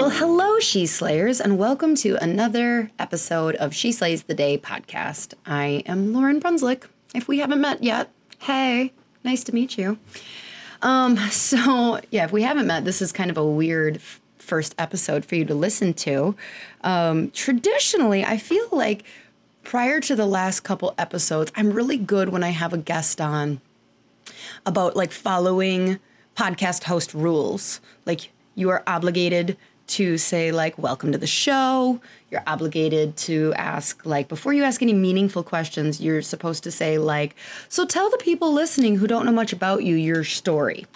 Well, hello, She Slayers, and welcome to another episode of She Slays the Day podcast. I am Lauren Brunslick. If we haven't met yet, hey, nice to meet you. Um, so yeah, if we haven't met, this is kind of a weird first episode for you to listen to. Um, traditionally, I feel like prior to the last couple episodes, I'm really good when I have a guest on about like following podcast host rules. Like you are obligated to say like welcome to the show. You're obligated to ask like before you ask any meaningful questions you're supposed to say like so tell the people listening who don't know much about you your story.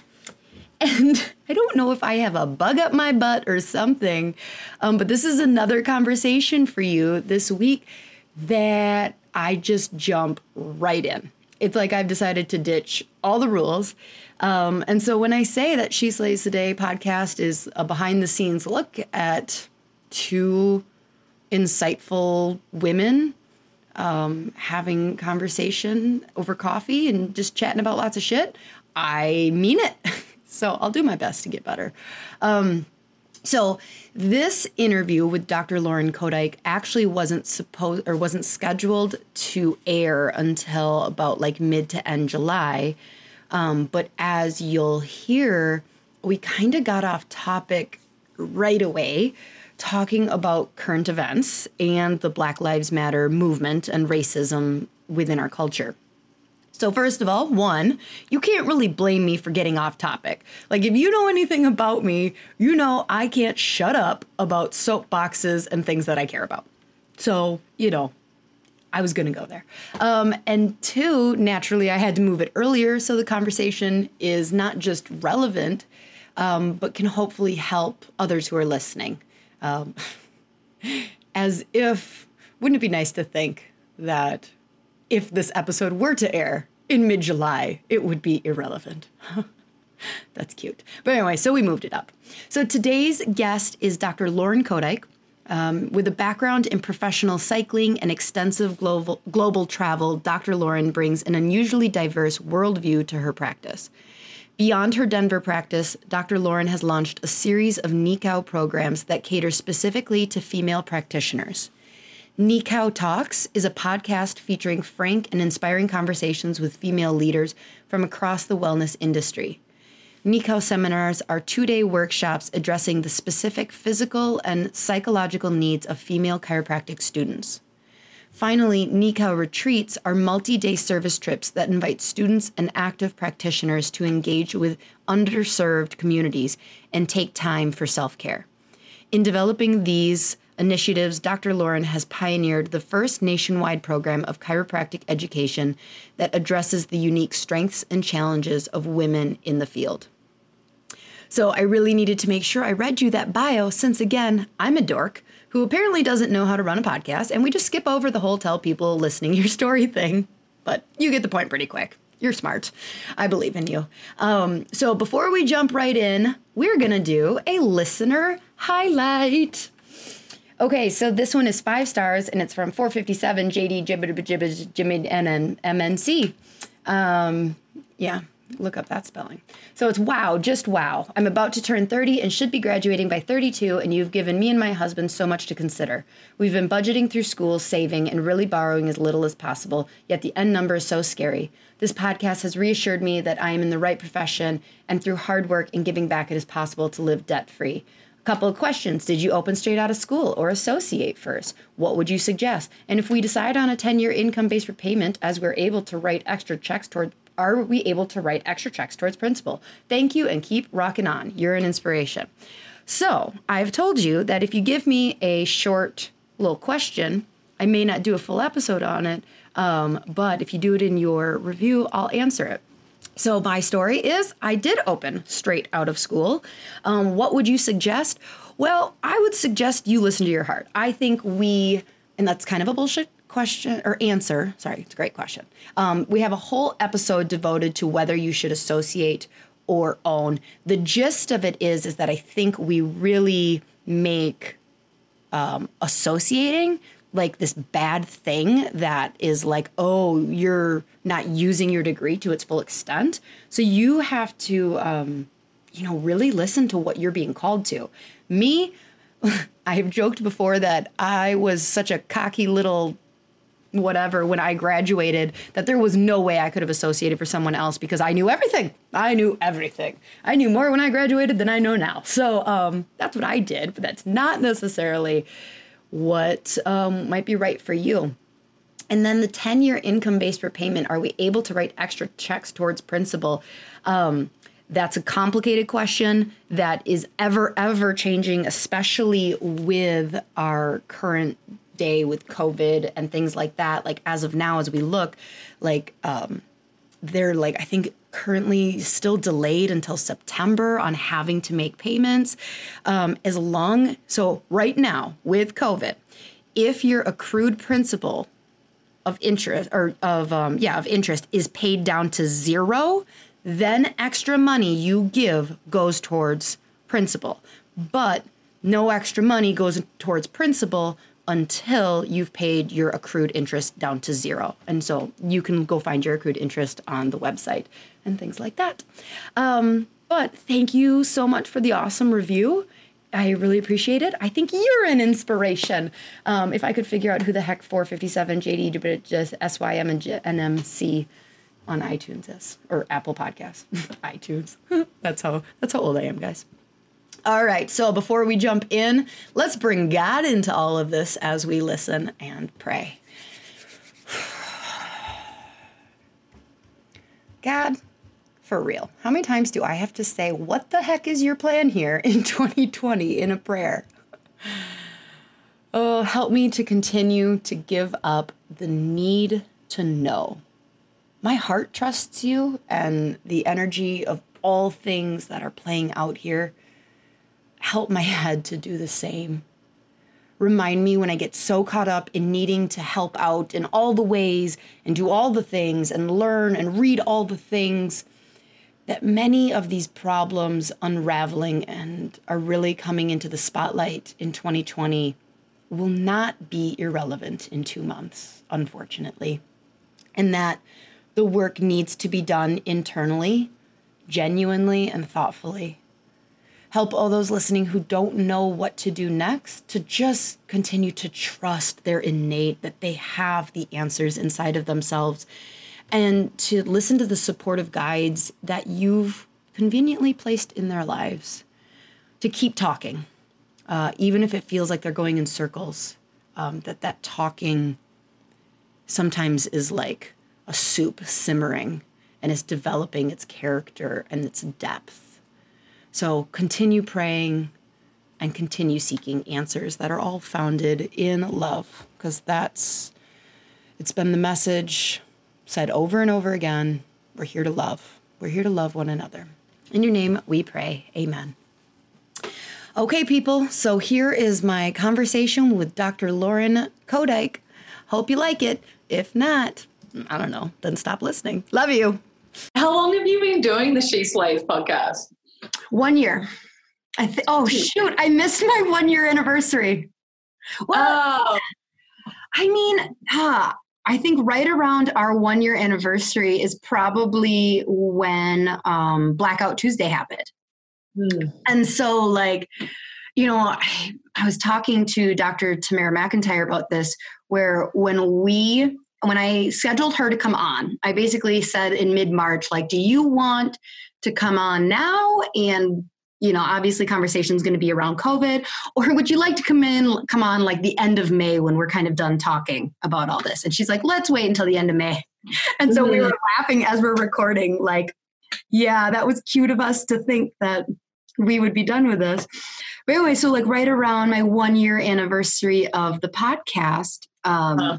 And i don't know if i have a bug up my butt or something um, but this is another conversation for you this week that i just jump right in. It's like i've decided to ditch all the rules um, and so when I say that She Slays the Day podcast is a behind the scenes look at two insightful women um, having conversation over coffee and just chatting about lots of shit, I mean it. so I'll do my best to get better. Um, so this interview with Dr. Lauren Koedyk actually wasn't supposed or wasn't scheduled to air until about like mid to end July. Um, but as you'll hear, we kind of got off topic right away, talking about current events and the Black Lives Matter movement and racism within our culture. So, first of all, one, you can't really blame me for getting off topic. Like, if you know anything about me, you know I can't shut up about soapboxes and things that I care about. So, you know, I was going to go there. Um, and two, naturally, I had to move it earlier so the conversation is not just relevant, um, but can hopefully help others who are listening. Um, as if, wouldn't it be nice to think that if this episode were to air in mid July, it would be irrelevant? That's cute. But anyway, so we moved it up. So today's guest is Dr. Lauren Koedyk. Um, with a background in professional cycling and extensive global, global travel, Dr. Lauren brings an unusually diverse worldview to her practice. Beyond her Denver practice, Dr. Lauren has launched a series of Nikau programs that cater specifically to female practitioners. Nikau Talks is a podcast featuring frank and inspiring conversations with female leaders from across the wellness industry. Nikau seminars are two day workshops addressing the specific physical and psychological needs of female chiropractic students. Finally, Nikau retreats are multi day service trips that invite students and active practitioners to engage with underserved communities and take time for self care. In developing these initiatives, Dr. Lauren has pioneered the first nationwide program of chiropractic education that addresses the unique strengths and challenges of women in the field. So I really needed to make sure I read you that bio since, again, I'm a dork who apparently doesn't know how to run a podcast, and we just skip over the whole tell people listening your story thing. But you get the point pretty quick. You're smart. I believe in you. Um, so before we jump right in, we're going to do a listener highlight. Okay, so this one is five stars and it's from 457 JD Jimmy MNC. Um, yeah, Look up that spelling. So it's wow, just wow. I'm about to turn 30 and should be graduating by 32, and you've given me and my husband so much to consider. We've been budgeting through school, saving, and really borrowing as little as possible, yet the end number is so scary. This podcast has reassured me that I am in the right profession, and through hard work and giving back, it is possible to live debt free. A couple of questions. Did you open straight out of school or associate first? What would you suggest? And if we decide on a 10 year income based repayment, as we're able to write extra checks toward are we able to write extra checks towards principal? Thank you and keep rocking on. You're an inspiration. So, I've told you that if you give me a short little question, I may not do a full episode on it, um, but if you do it in your review, I'll answer it. So, my story is I did open straight out of school. Um, what would you suggest? Well, I would suggest you listen to your heart. I think we, and that's kind of a bullshit question or answer. Sorry, it's a great question. Um, we have a whole episode devoted to whether you should associate or own. The gist of it is, is that I think we really make um, associating like this bad thing that is like, oh, you're not using your degree to its full extent. So you have to, um, you know, really listen to what you're being called to. Me, I have joked before that I was such a cocky little whatever when I graduated that there was no way I could have associated for someone else because I knew everything. I knew everything. I knew more when I graduated than I know now. So um, that's what I did, but that's not necessarily what um, might be right for you. And then the 10 year income based repayment are we able to write extra checks towards principal? Um, that's a complicated question that is ever, ever changing, especially with our current day with COVID and things like that. Like as of now, as we look, like um, they're like I think currently still delayed until September on having to make payments. Um, as long so right now with COVID, if your accrued principal of interest or of um, yeah of interest is paid down to zero, then extra money you give goes towards principal. But no extra money goes towards principal until you've paid your accrued interest down to zero. And so you can go find your accrued interest on the website and things like that. Um, but thank you so much for the awesome review. I really appreciate it. I think you're an inspiration. Um, if I could figure out who the heck 457 JD, just SYM and NMC on iTunes is or Apple Podcasts, iTunes. that's how that's how old I am, guys. All right, so before we jump in, let's bring God into all of this as we listen and pray. God, for real, how many times do I have to say, What the heck is your plan here in 2020 in a prayer? Oh, help me to continue to give up the need to know. My heart trusts you and the energy of all things that are playing out here help my head to do the same. Remind me when I get so caught up in needing to help out in all the ways and do all the things and learn and read all the things that many of these problems unraveling and are really coming into the spotlight in 2020 will not be irrelevant in two months, unfortunately. And that the work needs to be done internally, genuinely, and thoughtfully help all those listening who don't know what to do next to just continue to trust their innate that they have the answers inside of themselves and to listen to the supportive guides that you've conveniently placed in their lives to keep talking uh, even if it feels like they're going in circles um, that that talking sometimes is like a soup simmering and is developing its character and its depth so continue praying and continue seeking answers that are all founded in love, because that's it's been the message said over and over again. We're here to love. We're here to love one another. In your name we pray. Amen. Okay, people, so here is my conversation with Dr. Lauren Koedyk. Hope you like it. If not, I don't know, then stop listening. Love you. How long have you been doing the She Slays podcast? One year. I th- oh shoot, I missed my one year anniversary. Well, oh. I mean, huh, I think right around our one year anniversary is probably when um, Blackout Tuesday happened. Hmm. And so, like, you know, I, I was talking to Dr. Tamara McIntyre about this, where when we when I scheduled her to come on, I basically said in mid March, like, do you want to come on now. And you know obviously conversation is going to be around covid. Or would you like to come in come on like the end of may when we're kind of done talking about all this? And she's like let's wait until the end of may. And so mm-hmm. we were laughing as we're recording like yeah that was cute of us to think that we would be done with this. But anyway so like right around my one year anniversary of the podcast um, huh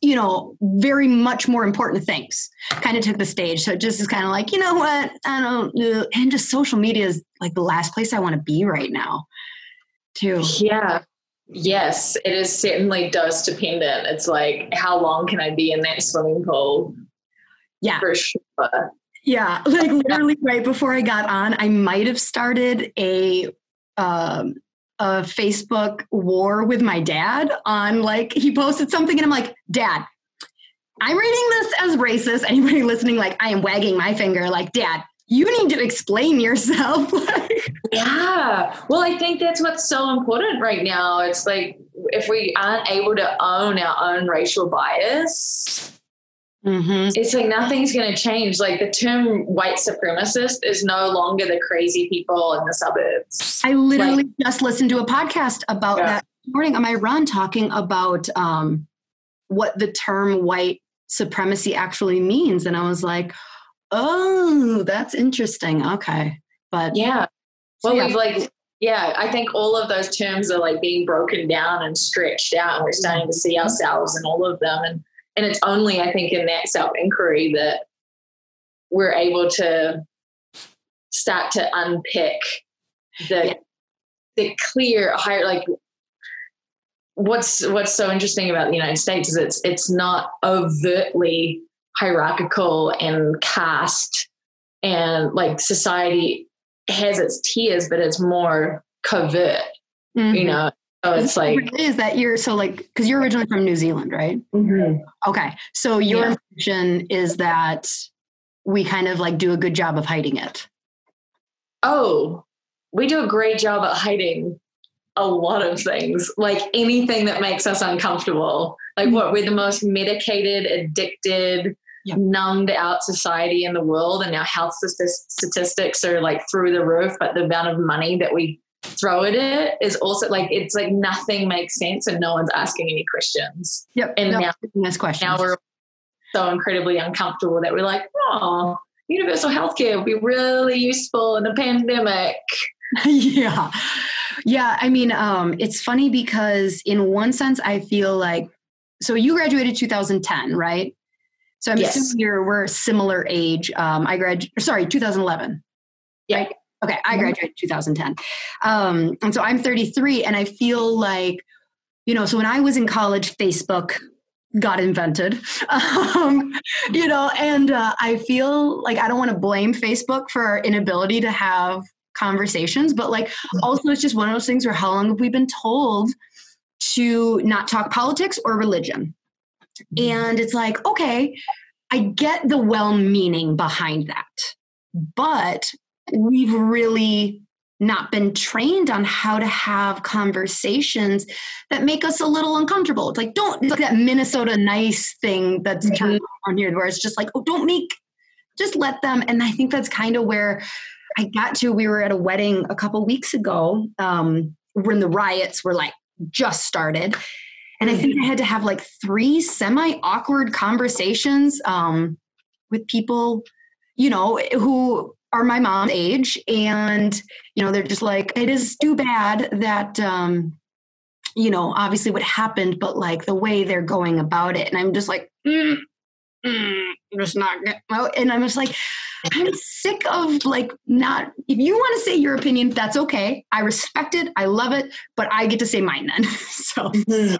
you know, very much more important things kind of took the stage. So it just is kind of like, you know what? I don't know. And just social media is like the last place I want to be right now, too. Yeah. Yes, it is certainly dose dependent. It's like, how long can I be in that swimming pool? Yeah. For sure. Yeah. Like literally right before I got on, I might have started a um, a Facebook war with my dad on like he posted something and I'm like, Dad, I'm reading this as racist. Anybody listening, like I am wagging my finger, like, Dad, you need to explain yourself. yeah. Well, I think that's what's so important right now. It's like if we aren't able to own our own racial bias, Mm-hmm. It's like nothing's going to change. Like the term white supremacist is no longer the crazy people in the suburbs. I literally like, just listened to a podcast about yeah. that morning on my run talking about um, what the term white supremacy actually means. And I was like, oh, that's interesting. Okay. But yeah. Well, so yeah. we've like, yeah, I think all of those terms are like being broken down and stretched out, and we're starting to see ourselves in all of them. And and it's only, I think, in that self inquiry that we're able to start to unpick the yeah. the clear higher like what's what's so interesting about the United States is it's it's not overtly hierarchical and caste and like society has its tiers, but it's more covert. Mm-hmm. You know, so it's like is that you're so like because you're originally from New Zealand, right? Mm-hmm. Okay, so your yeah. impression is that we kind of like do a good job of hiding it. Oh, we do a great job at hiding a lot of things, like anything that makes us uncomfortable. Like mm-hmm. what we're the most medicated, addicted, yep. numbed out society in the world, and our health statistics are like through the roof. But the amount of money that we throw at it is also like it's like nothing makes sense and no one's asking any questions. Yep. And no, now, questions. now we're so incredibly uncomfortable that we're like, oh, universal healthcare would be really useful in a pandemic. yeah. Yeah. I mean, um, it's funny because in one sense I feel like so you graduated 2010, right? So I'm yes. assuming you're we're a similar age. Um, I graduated sorry, 2011. Yeah. Right? Okay, I mm-hmm. graduated 2010. Um, and so I'm 33, and I feel like, you know, so when I was in college, Facebook got invented. Um, you know, and uh, I feel like I don't want to blame Facebook for our inability to have conversations, but like mm-hmm. also it's just one of those things where how long have we been told to not talk politics or religion? Mm-hmm. And it's like, okay, I get the well meaning behind that. But we've really not been trained on how to have conversations that make us a little uncomfortable. It's like, don't, it's like that Minnesota nice thing that's mm-hmm. on here where it's just like, oh, don't make, just let them. And I think that's kind of where I got to. We were at a wedding a couple weeks ago um, when the riots were like just started. And I think I had to have like three semi awkward conversations um, with people, you know, who are my mom's age and you know they're just like it is too bad that um you know obviously what happened but like the way they're going about it. And i'm just like mm, mm, I'm just not and i'm just like i'm sick of like not if you want to say your opinion that's okay. I respect it. I love it but i get to say mine then. So mm-hmm.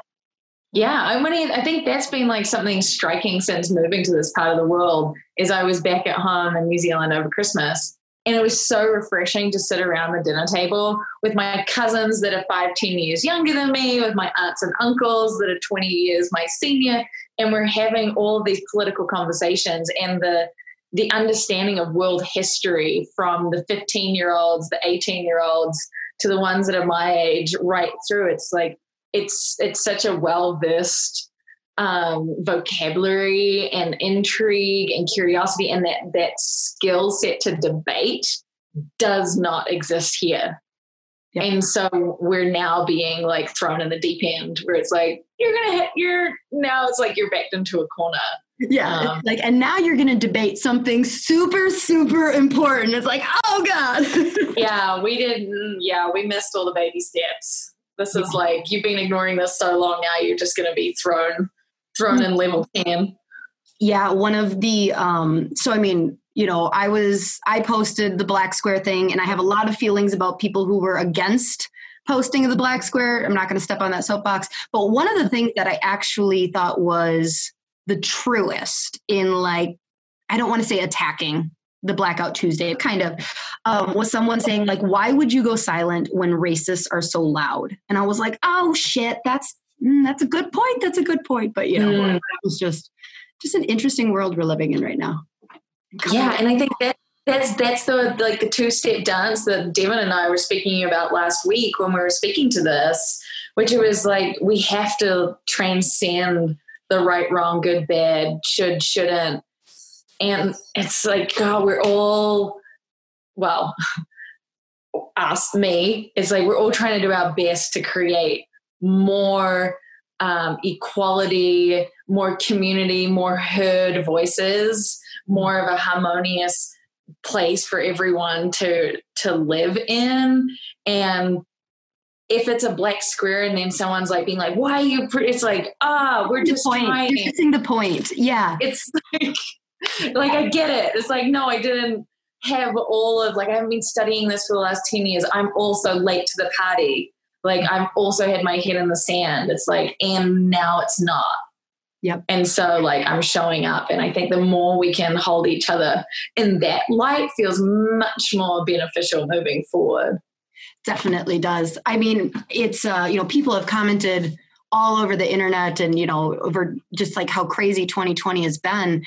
Yeah, I mean, I think that's been like something striking since moving to this part of the world. Is I was back at home in New Zealand over Christmas, And it was so refreshing to sit around the dinner table with my cousins that are five, 10 years younger than me, with my aunts and uncles that are 20 years my senior. And we're having all these political conversations and the the understanding of world history from the 15 year olds, the 18 year olds to the ones that are my age right through. It's like it's it's such a well versed um, vocabulary and intrigue and curiosity, and that that skill set to debate does not exist here. Yep. And so we're now being like thrown in the deep end where it's like, you're going to hit, you're now it's like you're backed into a corner. Yeah. Um, like, and now you're going to debate something super, super important. It's like, oh God. yeah. We didn't, yeah, we missed all the baby steps. This is like, you've been ignoring this so long now, you're just to be thrown thrown in level 10 yeah one of the um so i mean you know i was i posted the black square thing and i have a lot of feelings about people who were against posting of the black square. I'm not going to step on that soapbox. But one of the things that i actually thought was the truest in like i don't want to say attacking the blackout tuesday kind of um, was someone saying like why would you go silent when racists are so loud and i was like oh shit that's mm, that's a good point. That's a good point. But you know, mm. it was just just an interesting world we're living in right now. yeah, and I think that that's that's the like the two step dance that Devin and I were speaking about last week when we were speaking to this, which it was like we have to transcend the right, wrong, good, bad, should, shouldn't, and it's like God, we're all well. Ask me. It's like we're all trying to do our best to create more um, equality, more community, more heard voices, more of a harmonious place for everyone to to live in and if it's a black square and then someone's like being like why are you pre-? it's like ah oh, we're just point. trying You're missing the point yeah it's like like i get it it's like no i didn't have all of like i haven't been studying this for the last 10 years i'm also late to the party like I've also had my head in the sand. It's like, and now it's not. Yep. And so like I'm showing up and I think the more we can hold each other in that light feels much more beneficial moving forward. Definitely does. I mean, it's uh, you know, people have commented all over the internet and you know, over just like how crazy 2020 has been.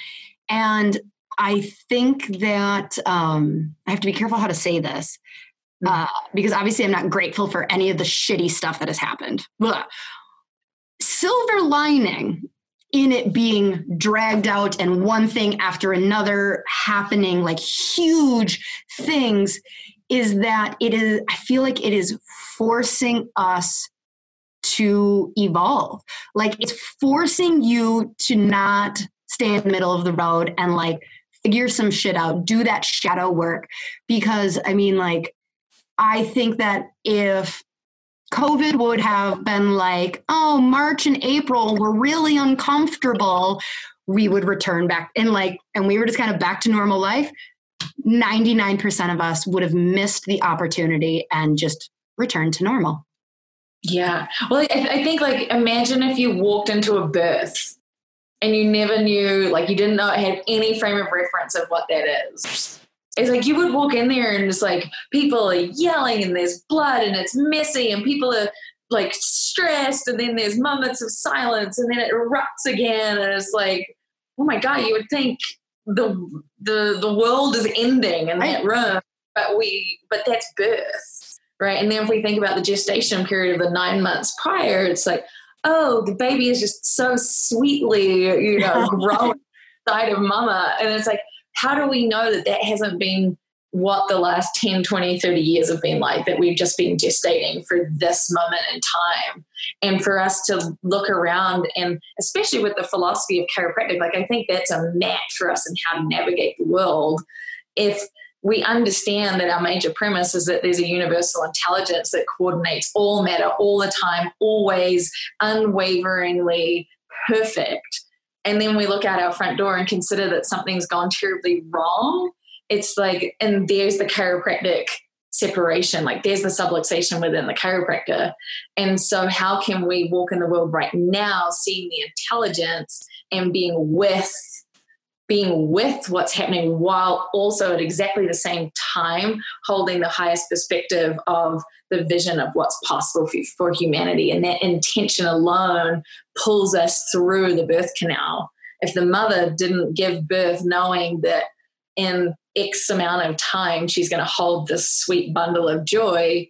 And I think that um I have to be careful how to say this uh, because obviously I'm not grateful for any of the shitty stuff that has happened. Blah. Silver lining in it being dragged out and one thing after another happening, like huge things, is that it is, I feel like it is forcing us to evolve. Like it's forcing you to not stay in the middle of the road and like figure some shit out, do that shadow work. Because I mean, like, I think that if COVID would have been like, oh, March and April were really uncomfortable, we would return back and like, and we were just kind of back to normal life. 99% of us would have missed the opportunity and just returned to normal. Yeah. Well, I, I think like imagine if you walked into a birth and you never knew, like you didn't know, it had any frame of reference of what that is. It's like you would walk in there and it's like people are yelling and there's blood and it's messy and people are like stressed and then there's moments of silence and then it erupts again and it's like oh my god you would think the the the world is ending in that room but we but that's birth right? And then if we think about the gestation period of the nine months prior it's like oh the baby is just so sweetly you know growing inside of mama and it's like how do we know that that hasn't been what the last 10, 20, 30 years have been like, that we've just been gestating for this moment in time. And for us to look around, and especially with the philosophy of chiropractic, like I think that's a match for us in how to navigate the world. If we understand that our major premise is that there's a universal intelligence that coordinates all matter all the time, always, unwaveringly perfect and then we look out our front door and consider that something's gone terribly wrong, it's like, and there's the chiropractic separation, like there's the subluxation within the chiropractor. And so, how can we walk in the world right now, seeing the intelligence and being with being with what's happening while also at exactly the same time holding the highest perspective of the vision of what's possible for, for humanity. And that intention alone pulls us through the birth canal. If the mother didn't give birth knowing that in X amount of time she's going to hold this sweet bundle of joy,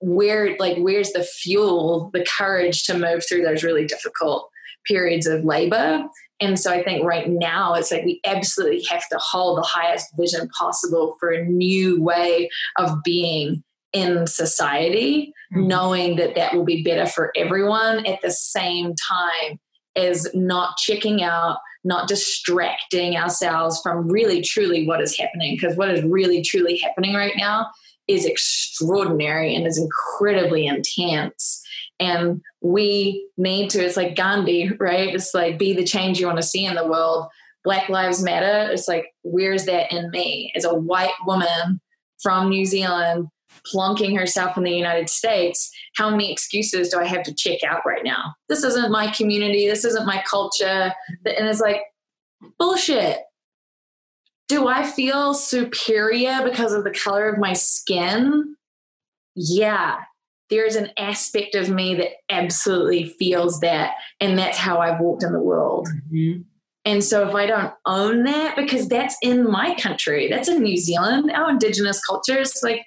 where like where's the fuel, the courage to move through those really difficult periods of labor? And so I think right now it's like we absolutely have to hold the highest vision possible for a new way of being in society, mm-hmm. knowing that that will be better for everyone at the same time as not checking out, not distracting ourselves from really truly what is happening. Because what is really truly happening right now is extraordinary and is incredibly intense. And we need to, it's like Gandhi, right? It's like be the change you want to see in the world. Black Lives Matter. It's like, where's that in me? As a white woman from New Zealand, plunking herself in the United States, how many excuses do I have to check out right now? This isn't my community. This isn't my culture. And it's like, bullshit. Do I feel superior because of the color of my skin? Yeah, there's an aspect of me that absolutely feels that. And that's how I've walked in the world. Mm-hmm. And so if I don't own that, because that's in my country, that's in New Zealand, our indigenous cultures, like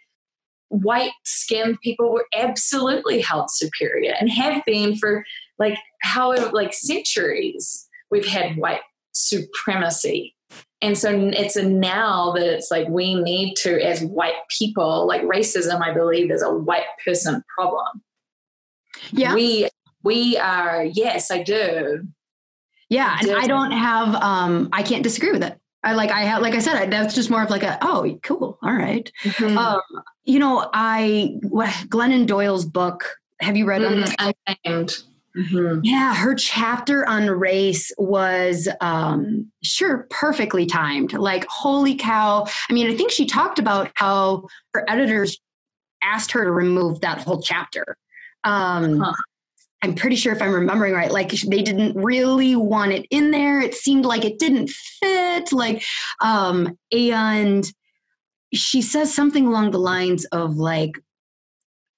white skinned people were absolutely held superior and have been for like however like centuries we've had white supremacy and so it's a now that it's like we need to as white people like racism i believe is a white person problem. Yeah. We we are yes i do. Yeah I and i don't have um i can't disagree with it. I like I have like I said I, that's just more of like a oh cool all right. mm-hmm. um, you know I Glennon Doyle's book have you read mm, Untamed Mm-hmm. Yeah, her chapter on race was um, sure perfectly timed. Like, holy cow. I mean, I think she talked about how her editors asked her to remove that whole chapter. Um, huh. I'm pretty sure if I'm remembering right, like they didn't really want it in there. It seemed like it didn't fit. Like, um, and she says something along the lines of like,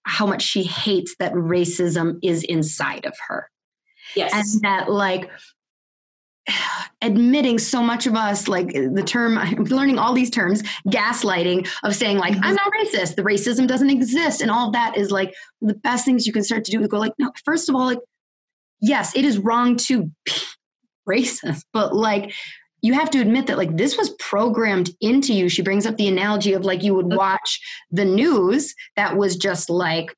how much she hates that racism is inside of her. Yes. And that like admitting so much of us like the term i'm learning all these terms gaslighting of saying like i'm mm-hmm. not racist the racism doesn't exist and all of that is like the best things you can start to do is go like no first of all like yes it is wrong to be racist but like you have to admit that like this was programmed into you. She brings up the analogy of like you would watch the news that was just like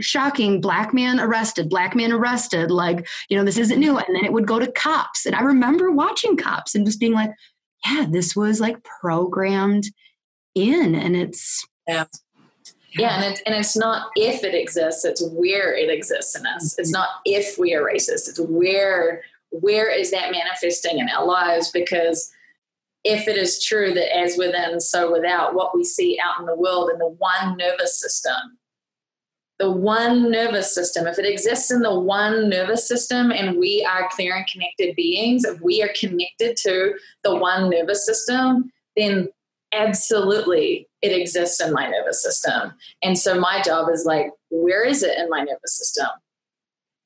shocking. Black man arrested black man arrested like you know this isn't new. And then it would go to cops. And i remember watching cops and just being like yeah this was like programmed in. And it's yeah. Yeah, and it's and it's not if it exists, it's where it exists in us. It's mm-hmm. not if we are racist, it's where where is that manifesting in our lives? Because if it is true that as within, so without, what we see out in the world in the one nervous system, the one nervous system, if it exists in the one nervous system and we are clear and connected beings, if we are connected to the one nervous system, then absolutely it exists in my nervous system. And so my job is like, where is it in my nervous system?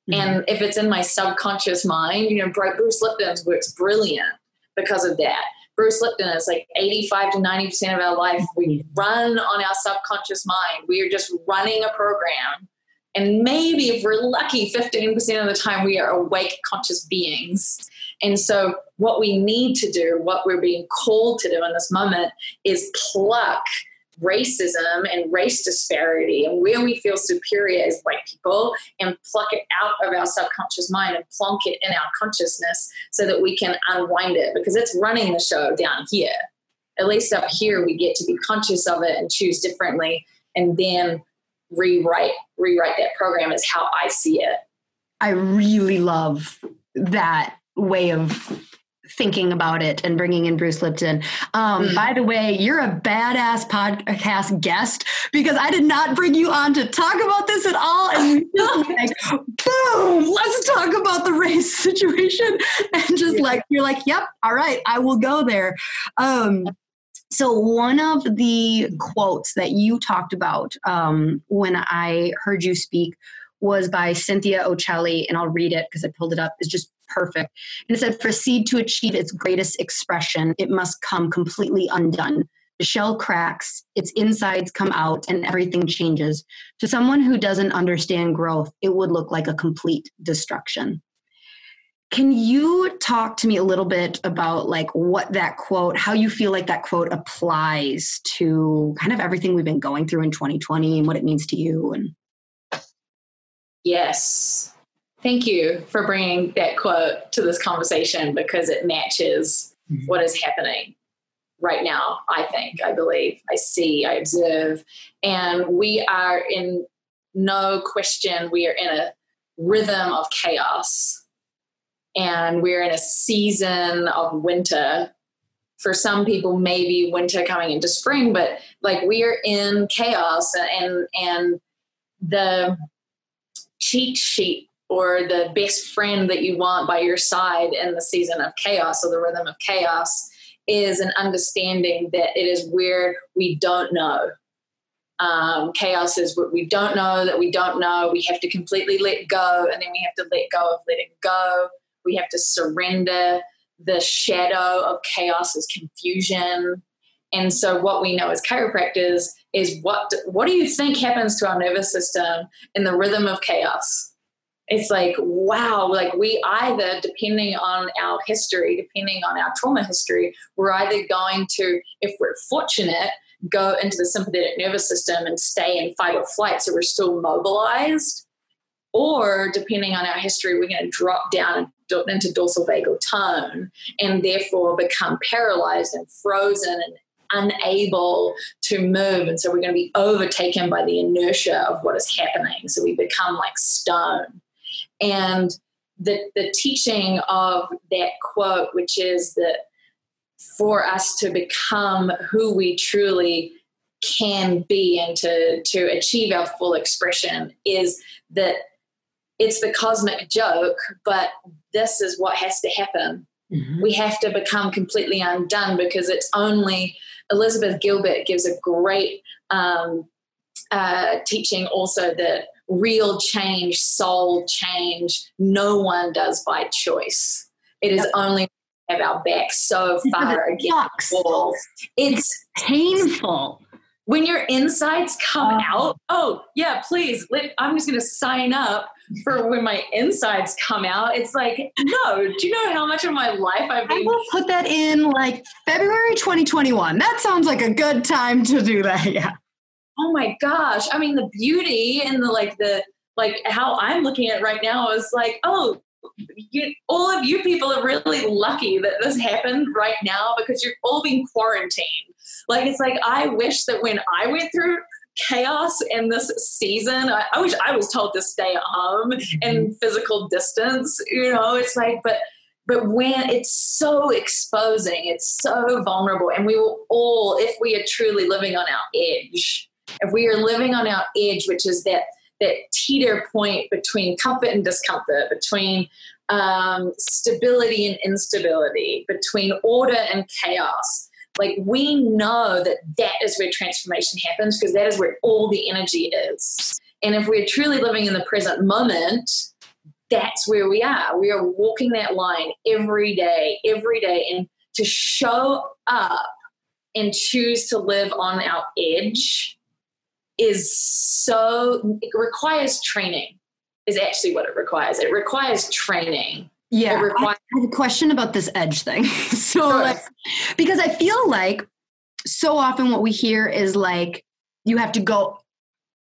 Mm-hmm. And if it's in my subconscious mind, you know, Bruce Lipton's works brilliant because of that. Bruce Lipton is like 85 to 90% of our life. We run on our subconscious mind. We are just running a program. And maybe if we're lucky, 15% of the time we are awake, conscious beings. And so, what we need to do, what we're being called to do in this moment, is pluck racism and race disparity and where we feel superior as white people and pluck it out of our subconscious mind and plonk it in our consciousness so that we can unwind it because it's running the show down here. At least up here, we get to be conscious of it and choose differently and then rewrite rewrite that program is how I see it. I really love that way of thinking about it and bringing in Bruce Lipton. Um, mm. By the way, you're a badass podcast guest because I did not bring you on to talk about this at all. And we just like, boom, let's talk about the race situation and just yeah. like you're like yep all right i will go there um so one of the quotes that you talked about um, when i heard you speak was by cynthia Occelli and i'll read it because i pulled it up it's just perfect and it said proceed to achieve its greatest expression it must come completely undone the shell cracks, its insides come out, and everything changes. To someone who doesn't understand growth, it would look like a complete destruction. Can you talk to me a little bit about like what that quote, how you feel like that quote applies to kind of everything we've been going through in 2020 and what it means to you and Yes. Thank you for bringing that quote to this conversation because it matches mm-hmm. what is happening right now, I think, I believe, I see, I observe. And we are in no question, we are in a rhythm of chaos. And we're in a season of winter. For some people, maybe winter coming into spring, but like we are in chaos and and the cheat sheet or the best friend that you want by your side in the season of chaos or the rhythm of chaos is an understanding that it is where we don't know. Um, chaos is what we don't know that we don't know. We have to completely let go, and then we have to let go of letting go. We have to surrender. The shadow of chaos is confusion. And so, what we know as chiropractors is what what do you think happens to our nervous system in the rhythm of chaos? it's like wow like we either depending on our history depending on our trauma history we're either going to if we're fortunate go into the sympathetic nervous system and stay in fight or flight so we're still mobilized or depending on our history we're going to drop down into dorsal vagal tone and therefore become paralyzed and frozen and unable to move and so we're going to be overtaken by the inertia of what is happening so we become like stone and the, the teaching of that quote, which is that for us to become who we truly can be and to, to achieve our full expression, is that it's the cosmic joke, but this is what has to happen. Mm-hmm. We have to become completely undone because it's only Elizabeth Gilbert gives a great um, uh, teaching also that real change, soul change, no one does by choice. It is yep. only have our back so far against the wall. It's painful. When your insides come uh, out, oh yeah, please. Let, I'm just going to sign up for when my insides come out. It's like, no. Do you know how much of my life I've been? I will put that in like February 2021. That sounds like a good time to do that. Yeah oh my gosh i mean the beauty and the like the like how i'm looking at right now is like oh you, all of you people are really lucky that this happened right now because you're all being quarantined like it's like i wish that when i went through chaos in this season I, I wish i was told to stay at home mm-hmm. and physical distance you know it's like but but when it's so exposing it's so vulnerable and we will all if we are truly living on our edge if we are living on our edge, which is that that teeter point between comfort and discomfort, between um, stability and instability, between order and chaos. Like we know that that is where transformation happens because that is where all the energy is. And if we're truly living in the present moment, that's where we are. We are walking that line every day, every day. And to show up and choose to live on our edge is so it requires training is actually what it requires it requires training yeah It requires- i have a question about this edge thing. So sure. like, because i feel like so often what we hear is like you have to go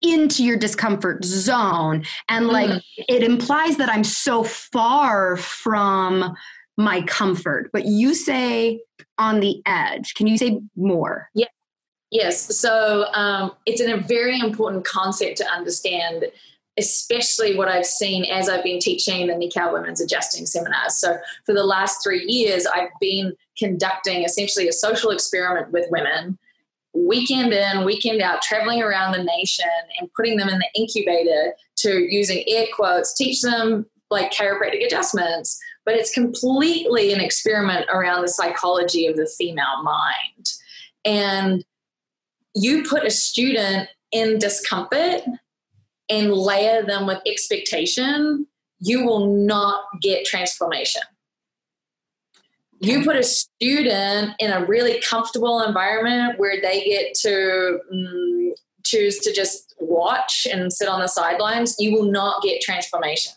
into your discomfort zone and like mm. it implies that i'm so far from my comfort. But you say on the edge. Can you say more? Yeah. Yes, so um, it's a very important concept to understand, especially what I've seen as I've been teaching the Nikau Women's Adjusting seminars. So for the last three years, I've been conducting essentially a social experiment with women, weekend in, weekend out, traveling around the nation and putting them in the incubator to, using air quotes, teach them like chiropractic adjustments, but it's completely an experiment around the psychology of the female mind. And you put a student in discomfort and layer them with expectation, you will not get transformation. You put a student in a really comfortable environment where they get to mm, choose to just watch and sit on the sidelines, you will not get transformation.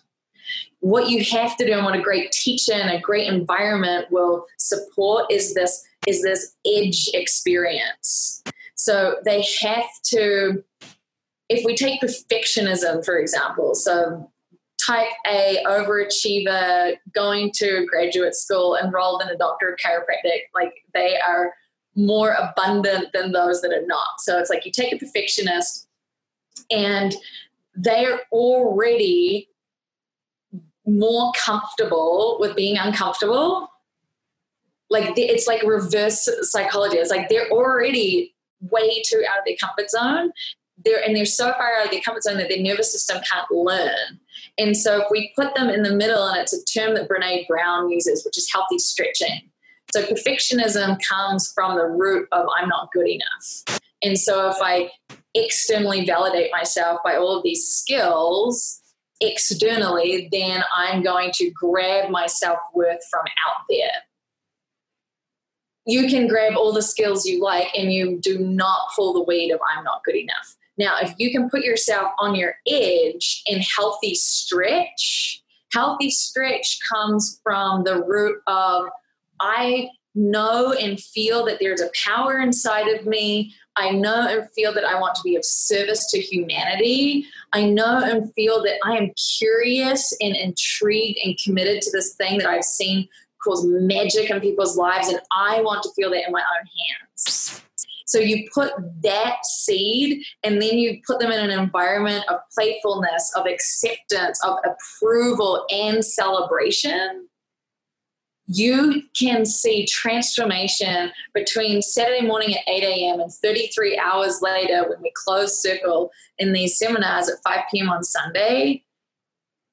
What you have to do and what a great teacher and a great environment will support is this is this edge experience. So they have to if we take perfectionism, for example, so type A overachiever going to graduate school, enrolled in a doctor of chiropractic, like they are more abundant than those that are not. So it's like you take a perfectionist and they're already more comfortable with being uncomfortable. Like it's like reverse psychology. It's like they're already way too out of their comfort zone they're and they're so far out of their comfort zone that their nervous system can't learn. And so if we put them in the middle, and it's a term that Brene Brown uses, which is healthy stretching. So perfectionism comes from the root of I'm not good enough. And so if I externally validate myself by all of these skills externally, then I'm going to grab my self worth from out there you can grab all the skills you like and you do not pull the weight of I'm not good enough. Now, if you can put yourself on your edge in healthy stretch, healthy stretch comes from the root of I know and feel that there's a power inside of me. I know and feel that I want to be of service to humanity. I know and feel that I am curious and intrigued and committed to this thing that I've seen cause magic in people's lives, and I want to feel that in my own hands. So you put that seed and then you put them in an environment of playfulness, of acceptance, of approval and celebration. You can see transformation between Saturday morning at 8 a.m. and 33 hours later when we close circle in these seminars at 5 p.m. on Sunday.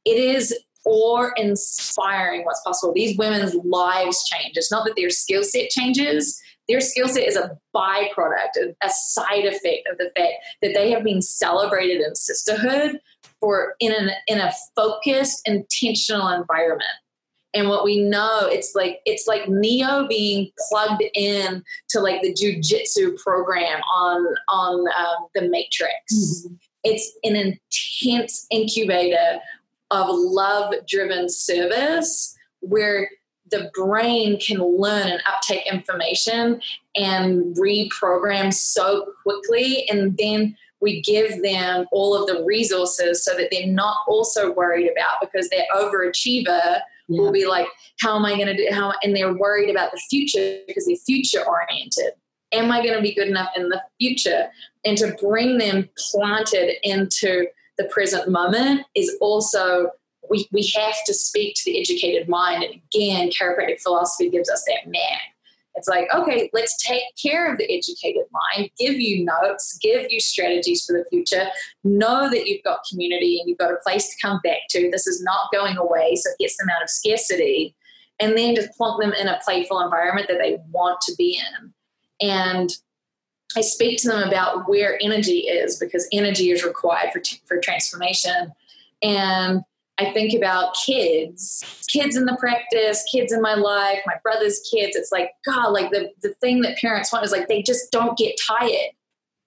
It is awe inspiring what's possible. These women's lives change. It's not that their skill set changes, their skill set is a byproduct, a side effect of the fact that they have been celebrated in sisterhood for in an in a focused, intentional environment. And what we know, it's like it's like Neo being plugged in to like the jujitsu program on on um, the Matrix. Mm-hmm. It's an intense incubator of love driven service where the brain can learn and uptake information and reprogram so quickly and then we give them all of the resources so that they're not also worried about because their overachiever yeah. will be like how am i going to do how and they're worried about the future because they're future oriented am i going to be good enough in the future and to bring them planted into the present moment is also we, we have to speak to the educated mind. And again, chiropractic philosophy gives us that map. It's like, okay, let's take care of the educated mind, give you notes, give you strategies for the future, know that you've got community and you've got a place to come back to. This is not going away, so it gets them out of scarcity. And then just plonk them in a playful environment that they want to be in. And I speak to them about where energy is because energy is required for, t- for transformation. And I think about kids, kids in the practice, kids in my life, my brother's kids. It's like, God, like the, the thing that parents want is like they just don't get tired.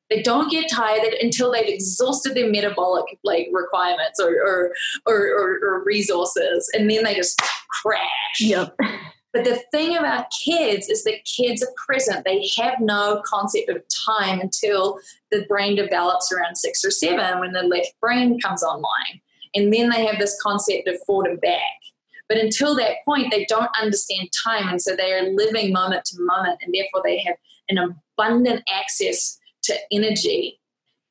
They don't get tired until they've exhausted their metabolic like requirements or or, or, or, or resources, and then they just crash. Yep. But the thing about kids is that kids are present. They have no concept of time until the brain develops around six or seven when the left brain comes online. And then they have this concept of forward and back. But until that point, they don't understand time. And so they are living moment to moment. And therefore, they have an abundant access to energy.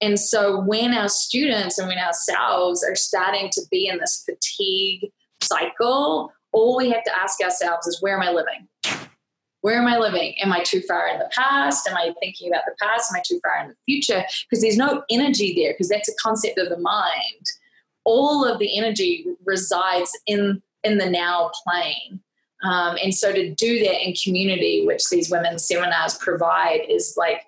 And so when our students and when ourselves are starting to be in this fatigue cycle, all we have to ask ourselves is where am I living? Where am I living? Am I too far in the past? Am I thinking about the past? Am I too far in the future? Because there's no energy there, because that's a concept of the mind all of the energy resides in in the now plane. Um, and so to do that in community, which these women's seminars provide, is like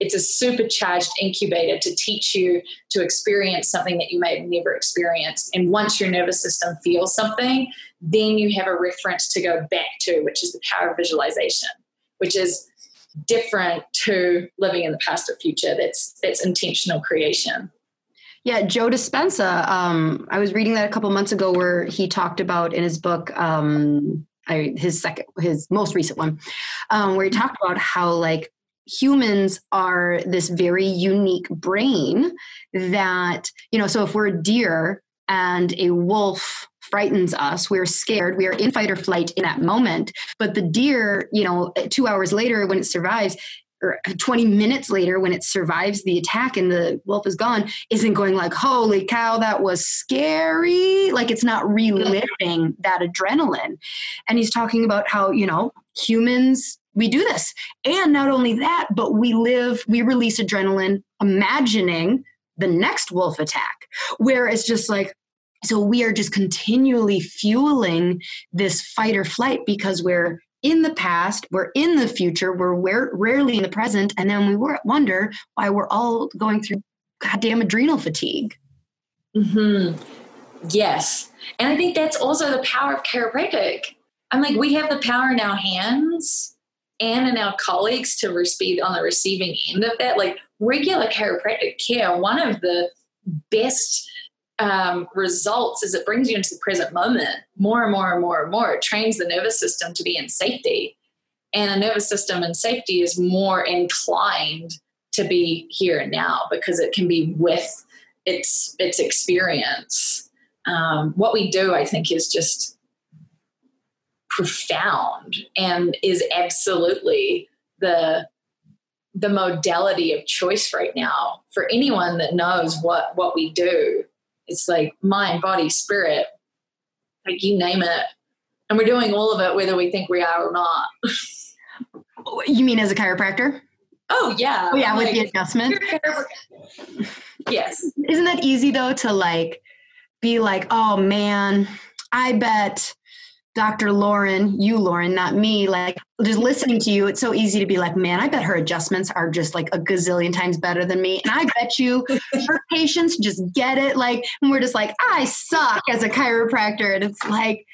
it's a supercharged incubator to teach you to experience something that you may have never experienced. And once your nervous system feels something, then you have a reference to go back to, which is the power of visualization, which is different to living in the past or future. That's that's intentional creation. Yeah, Joe Dispenza. Um, I was reading that a couple months ago, where he talked about in his book, um, I, his second, his most recent one, um, where he talked about how like humans are this very unique brain that you know. So if we're a deer and a wolf frightens us we're scared we are in fight or flight in that moment but the deer you know two hours later when it survives or uh, 20 minutes later when it survives the attack and the wolf is gone isn't going like holy cow that was scary. Like it's not reliving that adrenaline. And he's talking about how you know humans we do this. And not only that but we live we release adrenaline imagining the next wolf attack where it's just like so we are just continually fueling this fight or flight because we're in the past, we're in the future, we're rarely in the present, and then we wonder why we're all going through goddamn adrenal fatigue. Hmm. Yes, and I think that's also the power of chiropractic. I'm like, we have the power in our hands and in our colleagues to receive on the receiving end of that. Like regular chiropractic care, one of the best um, results is it brings you into the present moment more and more and more and more. It trains the nervous system to be in safety. And a nervous system in safety is more inclined to be here and now because it can be with its its experience. Um, what we do, I think, is just profound and is absolutely the the modality of choice right now for anyone that knows what what we do it's like mind, body, spirit, like you name it. And we're doing all of it whether we think we are or not. you mean as a chiropractor? Oh yeah. Oh yeah, with like, the adjustment. yes. Isn't that easy though to like be like, oh man, I bet Dr. Lauren, you, Lauren, not me, like just listening to you, it's so easy to be like, man, I bet her adjustments are just like a gazillion times better than me. And I bet you her patients just get it. Like, and we're just like, I suck as a chiropractor. And it's like,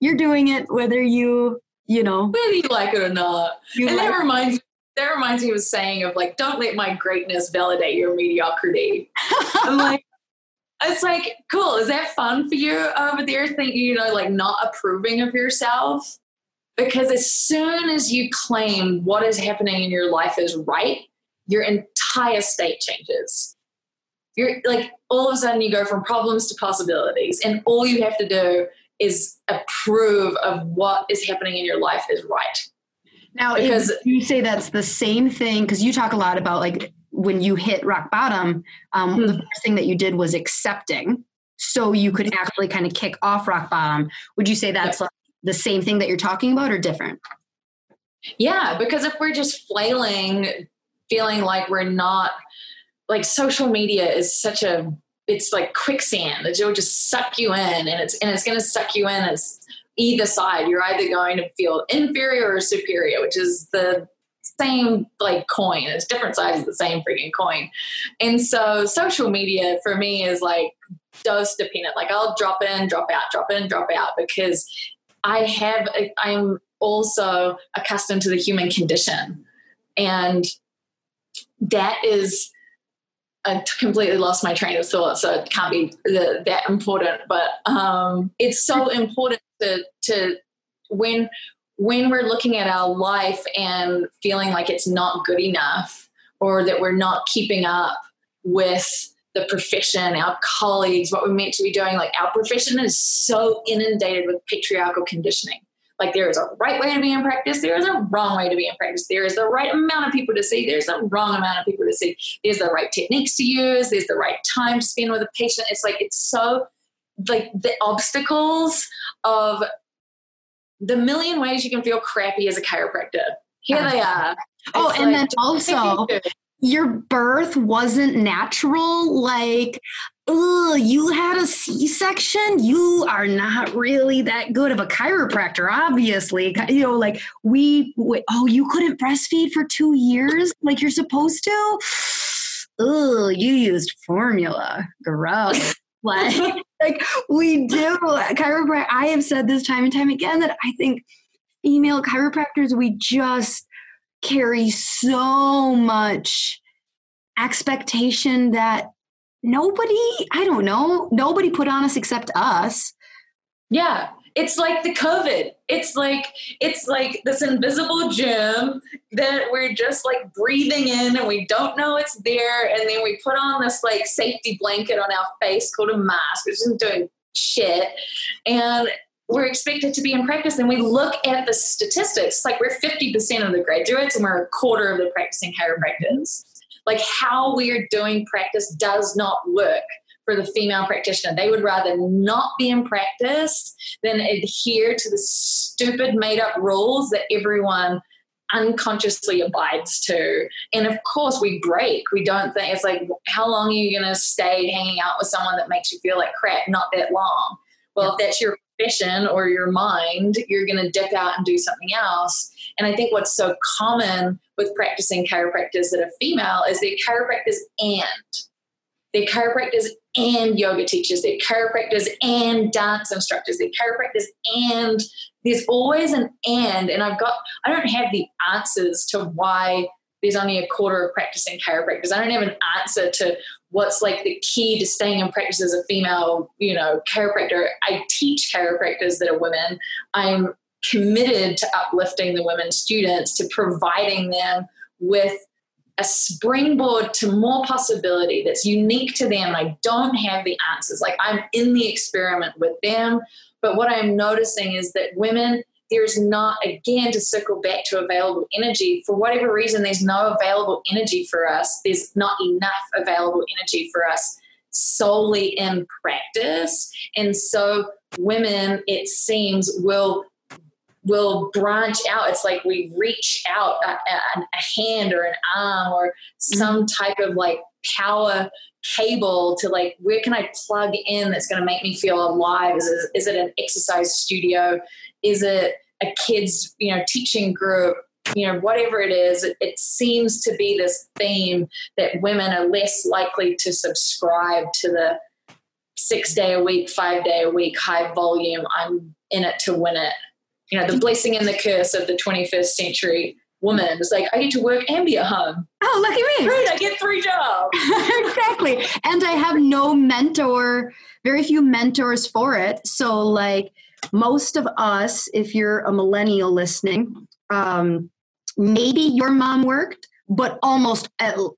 you're doing it whether you, you know, whether you like it or not. and like that reminds that reminds me of a saying of like, don't let my greatness validate your mediocrity. I'm like, it's like, cool. Is that fun for you over there? Think you know, like not approving of yourself? Because as soon as you claim what is happening in your life is right, your entire state changes. You're like all of a sudden you go from problems to possibilities, and all you have to do is approve of what is happening in your life is right. Now, because you say that's the same thing, because you talk a lot about like when you hit rock bottom, um, mm-hmm. the first thing that you did was accepting, so you could actually kind of kick off rock bottom. Would you say that's like the same thing that you're talking about, or different? Yeah, because if we're just flailing, feeling like we're not like social media is such a it's like quicksand that it'll just suck you in and it's and it's going to suck you in as either side you're either going to feel inferior or superior which is the same like coin. It's different sides of the same freaking coin. And so social media for me is like dose dependent. Like I'll drop in, drop out, drop in, drop out because I have I'm also accustomed to the human condition. And that is I completely lost my train of thought, so it can't be the, that important. But um, it's so important to to when when we're looking at our life and feeling like it's not good enough or that we're not keeping up with the profession, our colleagues, what we're meant to be doing, like our profession is so inundated with patriarchal conditioning. Like there is a right way to be in practice, there is a wrong way to be in practice. There is the right amount of people to see, there's the wrong amount of people to see. There's the right techniques to use, there's the right time to spend with a patient. It's like it's so like the obstacles of the million ways you can feel crappy as a chiropractor. Here they uh-huh. are. Oh, it's and like, then also your birth wasn't natural, like, oh, you had a C section, you are not really that good of a chiropractor, obviously. You know, like, we, we oh, you couldn't breastfeed for two years like you're supposed to? Oh, you used formula. Gross. like, like we do chiropractic. I have said this time and time again that I think female chiropractors, we just carry so much expectation that nobody, I don't know, nobody put on us except us. Yeah. It's like the COVID. It's like it's like this invisible gym that we're just like breathing in and we don't know it's there. And then we put on this like safety blanket on our face called a mask, which isn't doing shit. And we're expected to be in practice and we look at the statistics like we're 50% of the graduates and we're a quarter of the practicing chiropractors like how we are doing practice does not work for the female practitioner they would rather not be in practice than adhere to the stupid made up rules that everyone unconsciously abides to. And of course, we break. We don't think it's like, how long are you going to stay hanging out with someone that makes you feel like crap? Not that long. Well, if that's your profession or your mind, you're going to dip out and do something else. And I think what's so common with practicing chiropractors that are female is they're chiropractors and they're chiropractors and yoga teachers, they're chiropractors and dance instructors, they're chiropractors and there's always an and. And I've got, I don't have the answers to why there's only a quarter of practicing chiropractors. I don't have an answer to what's like the key to staying in practice as a female, you know, chiropractor. I teach chiropractors that are women. I'm committed to uplifting the women students, to providing them with a springboard to more possibility that's unique to them. I don't have the answers. Like I'm in the experiment with them. But what I'm noticing is that women there's not, again, to circle back to available energy, for whatever reason, there's no available energy for us. There's not enough available energy for us solely in practice. And so women, it seems, will will branch out. It's like we reach out a, a, a hand or an arm or some mm-hmm. type of like power cable to like where can I plug in that's going to make me feel alive? Is it, is it an exercise studio? Is it a kids, you know, teaching group? You know, whatever it is, it, it seems to be this theme that women are less likely to subscribe to the six day a week, five day a week, high volume. I'm in it to win it. You know, the blessing and the curse of the 21st century woman. It's like I get to work and be at home. Oh, lucky me! Great, I get three jobs. exactly, and I have no mentor, very few mentors for it. So, like most of us, if you're a millennial listening, um, maybe your mom worked, but almost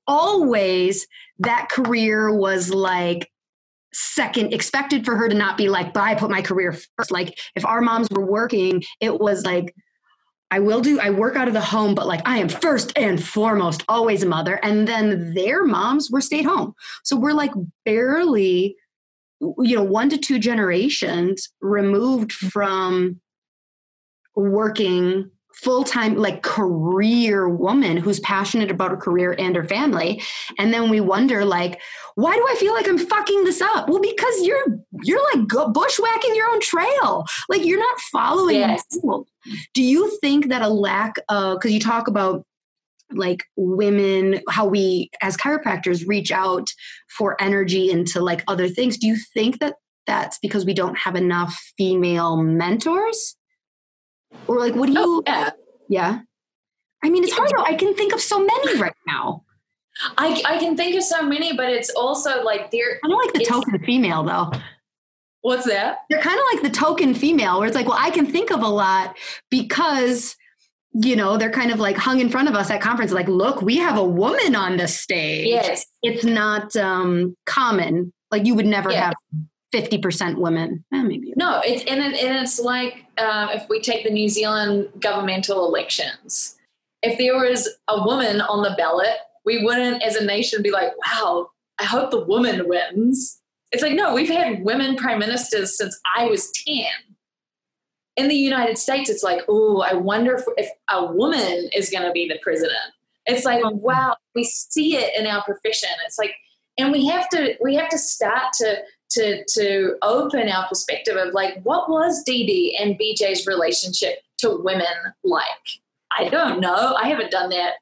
always that career was like second expected for her to not be like but i put my career first. Like if our moms were working it was like i will do i work out of the home but like i am first and foremost always a mother. And then their moms were stayed home. So we're like barely you know one to two generations removed mm-hmm. from working full-time like career woman who's passionate about her career and her family. And then we wonder like why do i feel like i'm fucking this up? Well because you're you're like bushwhacking your own trail. Like you're not following yes. do you think that a lack of because you talk about like women how we as chiropractors reach out for energy into like other things. Do you think that that's because we don't have enough female mentors or like what do you oh, yeah yeah i mean it's hard though i can think of so many right now I, I can think of so many but it's also like they're i don't like the token female though what's that they're kind of like the token female where it's like well i can think of a lot because you know, they're kind of like hung in front of us at conference, like, look, we have a woman on the stage. Yes. It's not um, common. Like you would never yeah. have 50% women. Eh, maybe. No, it's, and, it, and it's like uh, if we take the New Zealand governmental elections, if there was a woman on the ballot, we wouldn't as a nation be like, wow, I hope the woman wins. It's like, no, we've had women prime ministers since I was 10 in the United States, it's like, oh, I wonder if, if, a woman is going to be the president. It's like, wow, we see it in our profession. It's like, and we have to we have to start to to to open our perspective of like what was Dee and BJ's relationship to women like? I don't know. I haven't done that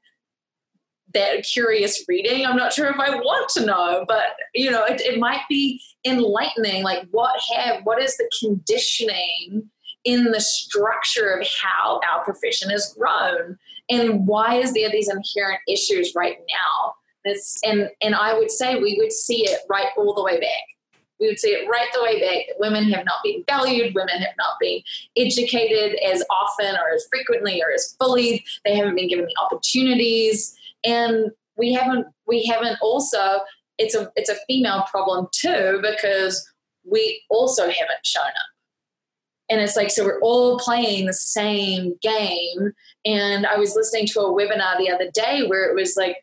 that curious reading. I'm not sure if I want to know, but you know, it, it might be enlightening. Like, what have what is the conditioning in the structure of how our profession has grown, and why is there these inherent issues right now? It's, and and I would say we would see it right all the way back we would see it right the way back women have not been valued, women have not been educated as often or as frequently or as fully. They haven't been given the opportunities, and we haven't we haven't also. It's a it's a female problem too because we also haven't shown up. And it's like, so we're all playing the same game. And I was listening to a webinar the other day where it was like,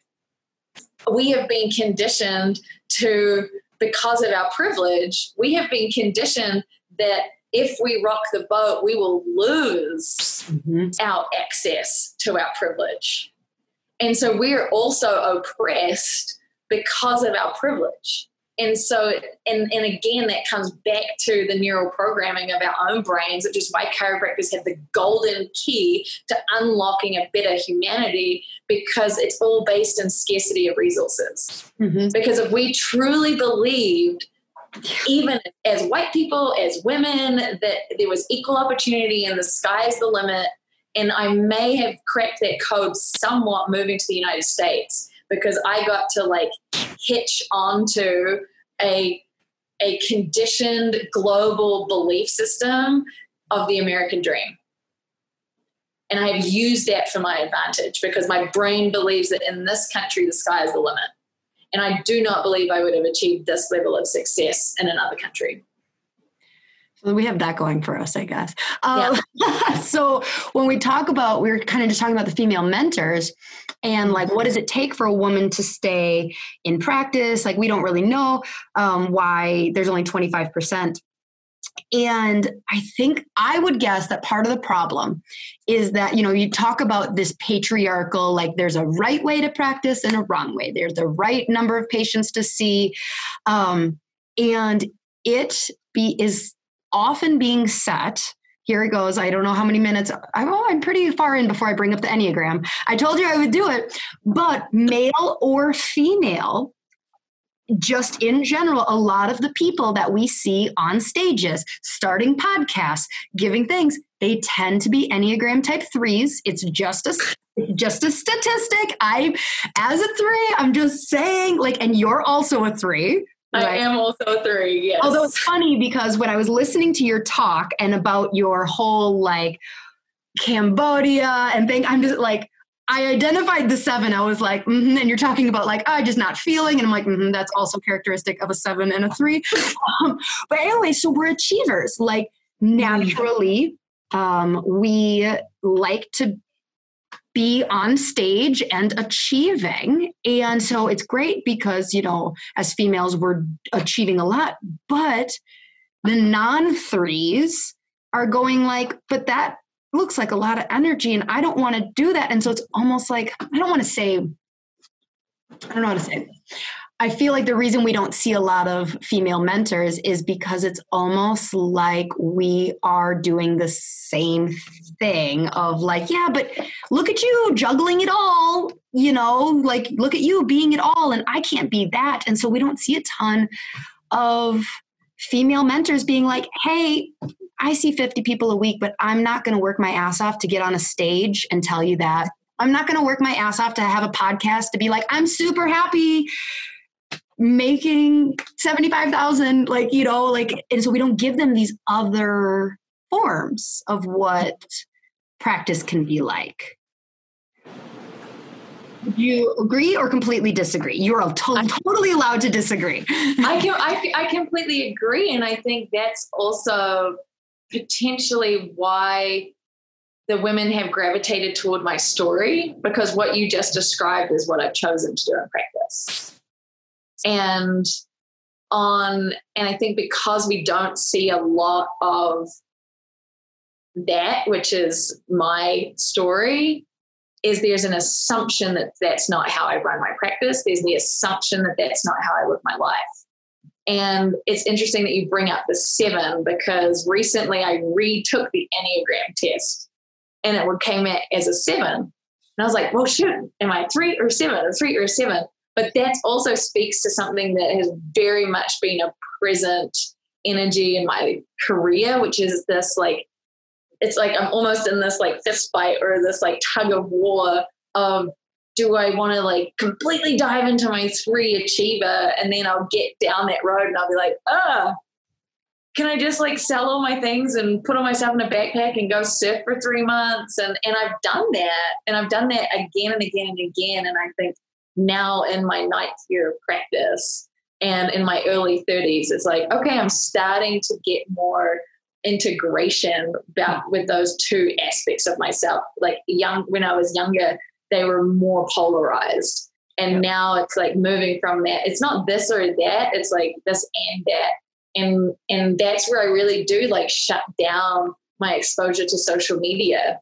we have been conditioned to because of our privilege, we have been conditioned that if we rock the boat, we will lose mm-hmm. our access to our privilege. And so we're also oppressed because of our privilege and so and, and again that comes back to the neural programming of our own brains which is why chiropractors have the golden key to unlocking a better humanity because it's all based in scarcity of resources mm-hmm. because if we truly believed even as white people as women that there was equal opportunity and the sky's the limit and i may have cracked that code somewhat moving to the united states because I got to like hitch onto a a conditioned global belief system of the American dream. And I've used that for my advantage because my brain believes that in this country the sky is the limit. And I do not believe I would have achieved this level of success in another country we have that going for us, I guess. Um, yeah. so when we talk about, we are kind of just talking about the female mentors and like, what does it take for a woman to stay in practice? Like, we don't really know um, why there's only 25%. And I think I would guess that part of the problem is that, you know, you talk about this patriarchal, like there's a right way to practice and a wrong way. There's the right number of patients to see. Um, and it be is often being set here it goes. I don't know how many minutes. I'm, oh, I'm pretty far in before I bring up the Enneagram. I told you I would do it, but male or female, just in general, a lot of the people that we see on stages, starting podcasts, giving things, they tend to be Enneagram type threes. It's just a just a statistic. I, as a three, I'm just saying, like, and you're also a three. Right? I am also three, yes. Although it's funny because when I was listening to your talk and about your whole like Cambodia and thing, I'm just like, I identified the seven. I was like, mm-hmm. and you're talking about like, I just not feeling. And I'm like, mm-hmm, that's also characteristic of a seven and a three. um, but anyway, so we're achievers. Like naturally, um, we like to be on stage and achieving. And so it's great because, you know, as females, we're achieving a lot, but the non threes are going like, but that looks like a lot of energy and I don't want to do that. And so it's almost like, I don't want to say, I don't know how to say it. I feel like the reason we don't see a lot of female mentors is because it's almost like we are doing the same thing of like, yeah, but look at you juggling it all, you know, like look at you being it all, and I can't be that. And so we don't see a ton of female mentors being like, hey, I see 50 people a week, but I'm not going to work my ass off to get on a stage and tell you that. I'm not going to work my ass off to have a podcast to be like, I'm super happy making 75,000 like you know like and so we don't give them these other forms of what practice can be like. Do you agree or completely disagree? You're to- totally allowed to disagree. I, can, I, I completely agree and i think that's also potentially why the women have gravitated toward my story because what you just described is what I've chosen to do in practice and on and i think because we don't see a lot of that which is my story is there's an assumption that that's not how I run my practice. There's the assumption that that's not how I live my life. And it's interesting that you bring up the seven because recently I retook the Enneagram test and it came out as a seven. And I was like, well, shoot, am I three or seven, a three or a seven? But that also speaks to something that has very much been a present energy in my career, which is this like it's like I'm almost in this like fist fight or this like tug of war of do I want to like completely dive into my three achiever and then I'll get down that road and I'll be like, ah, can I just like sell all my things and put all my stuff in a backpack and go surf for three months? And and I've done that. And I've done that again and again and again. And I think now in my ninth year of practice and in my early 30s, it's like, okay, I'm starting to get more integration about with those two aspects of myself. Like young when I was younger, they were more polarized. And now it's like moving from that. It's not this or that, it's like this and that. And and that's where I really do like shut down my exposure to social media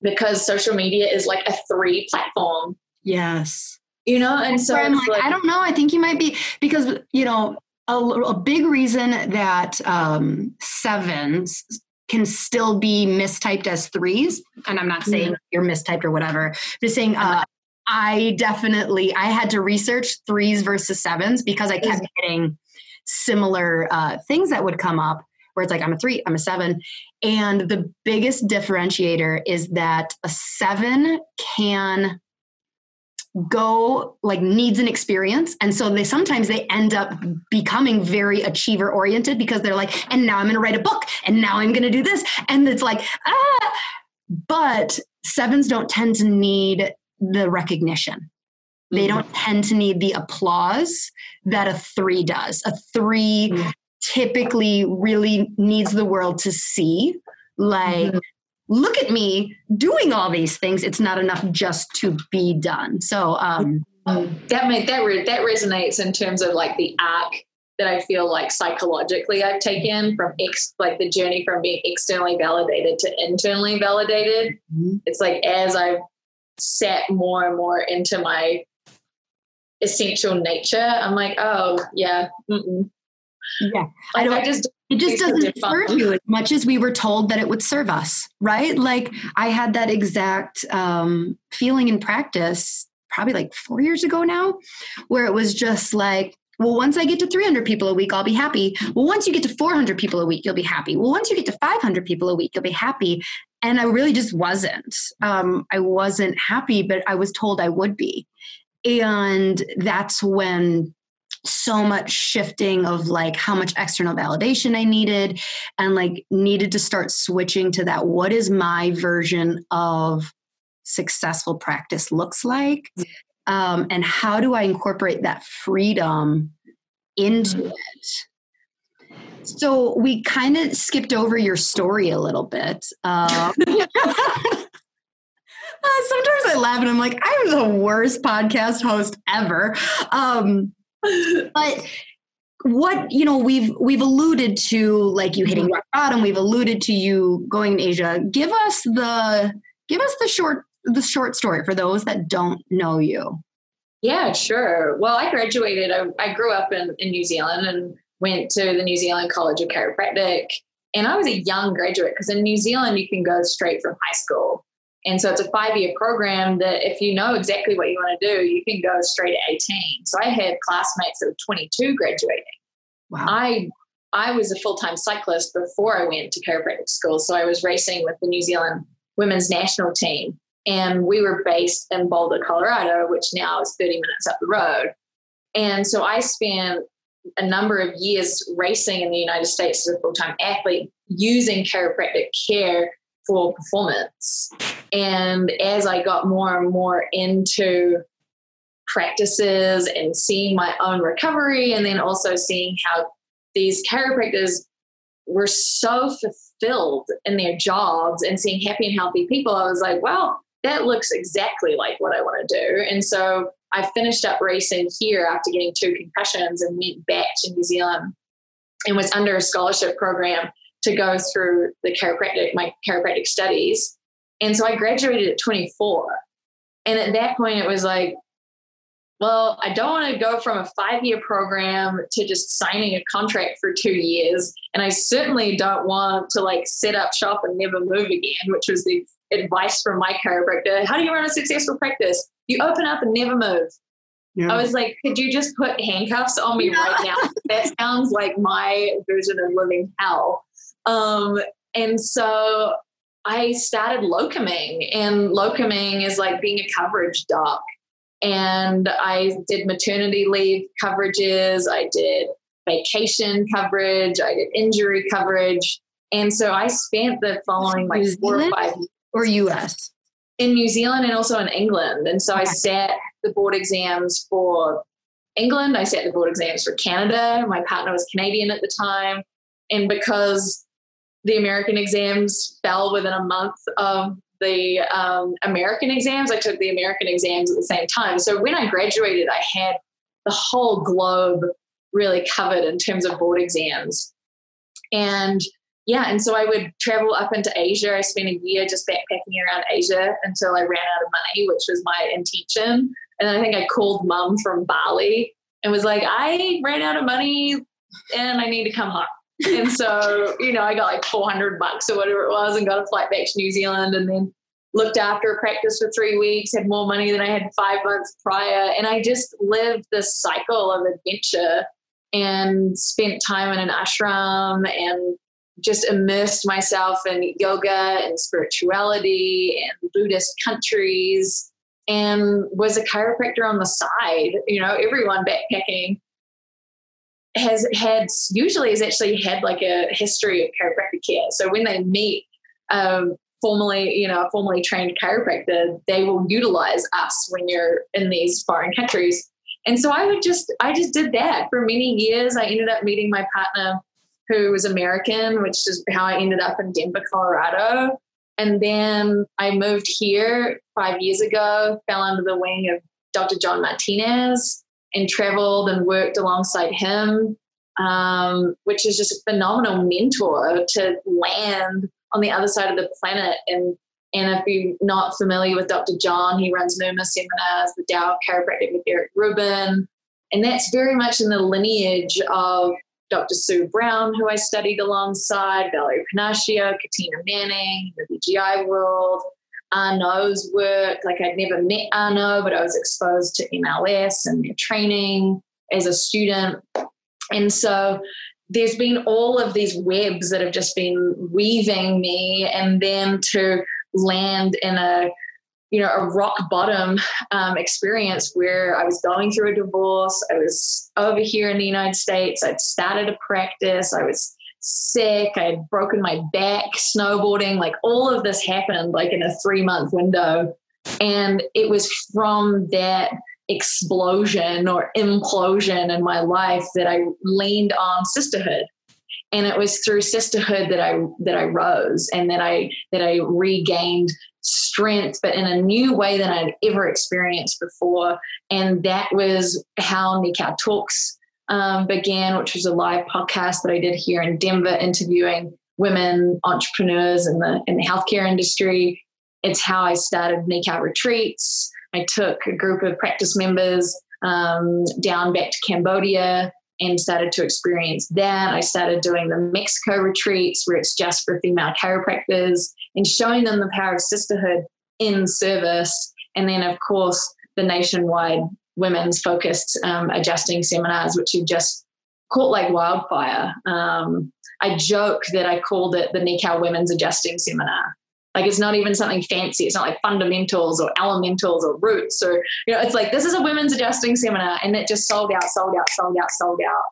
because social media is like a three platform. Yes. You know, and so like, like, I don't know. I think you might be because you know a, a big reason that um, sevens can still be mistyped as threes, and I'm not saying mm-hmm. you're mistyped or whatever. I'm just saying uh, I definitely I had to research threes versus sevens because I kept getting similar uh, things that would come up where it's like I'm a three, I'm a seven, and the biggest differentiator is that a seven can go like needs an experience. And so they sometimes they end up becoming very achiever oriented because they're like and now i'm going to write a book and now i'm going to do this. And it's like ah. But sevens don't tend to need the recognition. They mm-hmm. don't tend to need the applause that a 3 does. A 3 mm-hmm. typically really needs the world to see like mm-hmm look at me doing all these things. It's not enough just to be done. So um, that made that re- that resonates in terms of like the arc that I feel like psychologically I've taken from ex like the journey from being externally validated to internally validated. Mm-hmm. It's like as I've sat more and more into my essential nature, I'm like, oh yeah, mm-mm. Yeah. I, just it just doesn't serve you as much as we were told that it would serve us, right? Like I had that exact um, feeling in practice probably like four years ago now, where it was just like, well, once I get to 300 people a week, I'll be happy. Well, once you get to 400 people a week, you'll be happy. Well, once you get to 500 people a week, you'll be happy. And I really just wasn't. Um, I wasn't happy, but I was told I would be. And that's when so much shifting of like how much external validation I needed and like needed to start switching to that what is my version of successful practice looks like um, and how do I incorporate that freedom into mm-hmm. it. So we kind of skipped over your story a little bit. Um, Uh, sometimes I laugh and I'm like, I'm the worst podcast host ever. Um, but what you know we've we've alluded to like you hitting rock bottom we've alluded to you going to asia. Give us the give us the short the short story for those that don't know you. Yeah sure. Well i graduated i, I grew up in, in new zealand and went to the new zealand college of chiropractic. And i was a young graduate because in new zealand you can go straight from high school and so it's a five year program that if you know exactly what you want to do, you can go straight at 18. So I had classmates that were 22 graduating. Wow. I I was a full time cyclist before I went to chiropractic school. So I was racing with the New Zealand women's national team. And we were based in Boulder, Colorado, which now is 30 minutes up the road. And so I spent a number of years racing in the United States as a full time athlete using chiropractic care for performance. And as I got more and more into practices and seeing my own recovery, and then also seeing how these chiropractors were so fulfilled in their jobs and seeing happy and healthy people, I was like, well, that looks exactly like what I want to do. And so I finished up racing here after getting two concussions and went back to New Zealand and was under a scholarship program to go through the chiropractic, my chiropractic studies. And so I graduated at 24. And at that point, it was like, well, I don't want to go from a five year program to just signing a contract for two years. And I certainly don't want to like set up shop and never move again, which was the advice from my chiropractor. How do you run a successful practice? You open up and never move. Yeah. I was like, could you just put handcuffs on me yeah. right now? that sounds like my version of living hell. Um, and so I started locuming, and locuming is like being a coverage doc. And I did maternity leave coverages, I did vacation coverage, I did injury coverage. And so I spent the following like four or five or US in New Zealand and also in England. And so okay. I sat the board exams for England, I sat the board exams for Canada. My partner was Canadian at the time. And because the American exams fell within a month of the um, American exams, I took the American exams at the same time. So when I graduated, I had the whole globe really covered in terms of board exams. And yeah, and so I would travel up into Asia. I spent a year just backpacking around Asia until I ran out of money, which was my intention. And I think I called mum from Bali and was like, I ran out of money and I need to come home. And so, you know, I got like 400 bucks or whatever it was and got a flight back to New Zealand and then looked after a practice for three weeks, had more money than I had five months prior. And I just lived this cycle of adventure and spent time in an ashram and just immersed myself in yoga and spirituality and Buddhist countries and was a chiropractor on the side. You know, everyone backpacking has had usually has actually had like a history of chiropractic care. So when they meet um, formally, you know, a formally trained chiropractor, they will utilize us when you're in these foreign countries. And so I would just, I just did that for many years. I ended up meeting my partner who was American, which is how I ended up in Denver, Colorado. And then I moved here five years ago, fell under the wing of Dr. John Martinez and traveled and worked alongside him, um, which is just a phenomenal mentor to land on the other side of the planet. And and if you're not familiar with Dr. John, he runs NUMA seminars, the Tao Chiropractic with Eric Rubin. And that's very much in the lineage of Dr. Sue Brown, who I studied alongside, Valerie Pennacchio, Katina Manning, the BGI world, Arno's work. Like I'd never met Arno, but I was exposed to MLS and their training as a student. And so there's been all of these webs that have just been weaving me and then to land in a you know a rock bottom um, experience where I was going through a divorce. I was over here in the United States. I'd started a practice. I was sick. I had broken my back snowboarding. Like all of this happened like in a three month window, and it was from that explosion or implosion in my life that I leaned on sisterhood and it was through sisterhood that I that I rose and that I that I regained strength, but in a new way than I'd ever experienced before. And that was how Nikau Talks um, began, which was a live podcast that I did here in Denver, interviewing women entrepreneurs in the in the healthcare industry. It's how I started Nikau Retreats. I took a group of practice members um, down back to Cambodia and started to experience that. I started doing the Mexico retreats where it's just for female chiropractors and showing them the power of sisterhood in service. And then, of course, the nationwide women's focused um, adjusting seminars, which have just caught like wildfire. Um, I joke that I called it the Nikau Women's Adjusting Seminar like it's not even something fancy. It's not like fundamentals or elementals or roots or, you know, it's like this is a women's adjusting seminar and it just sold out, sold out, sold out, sold out.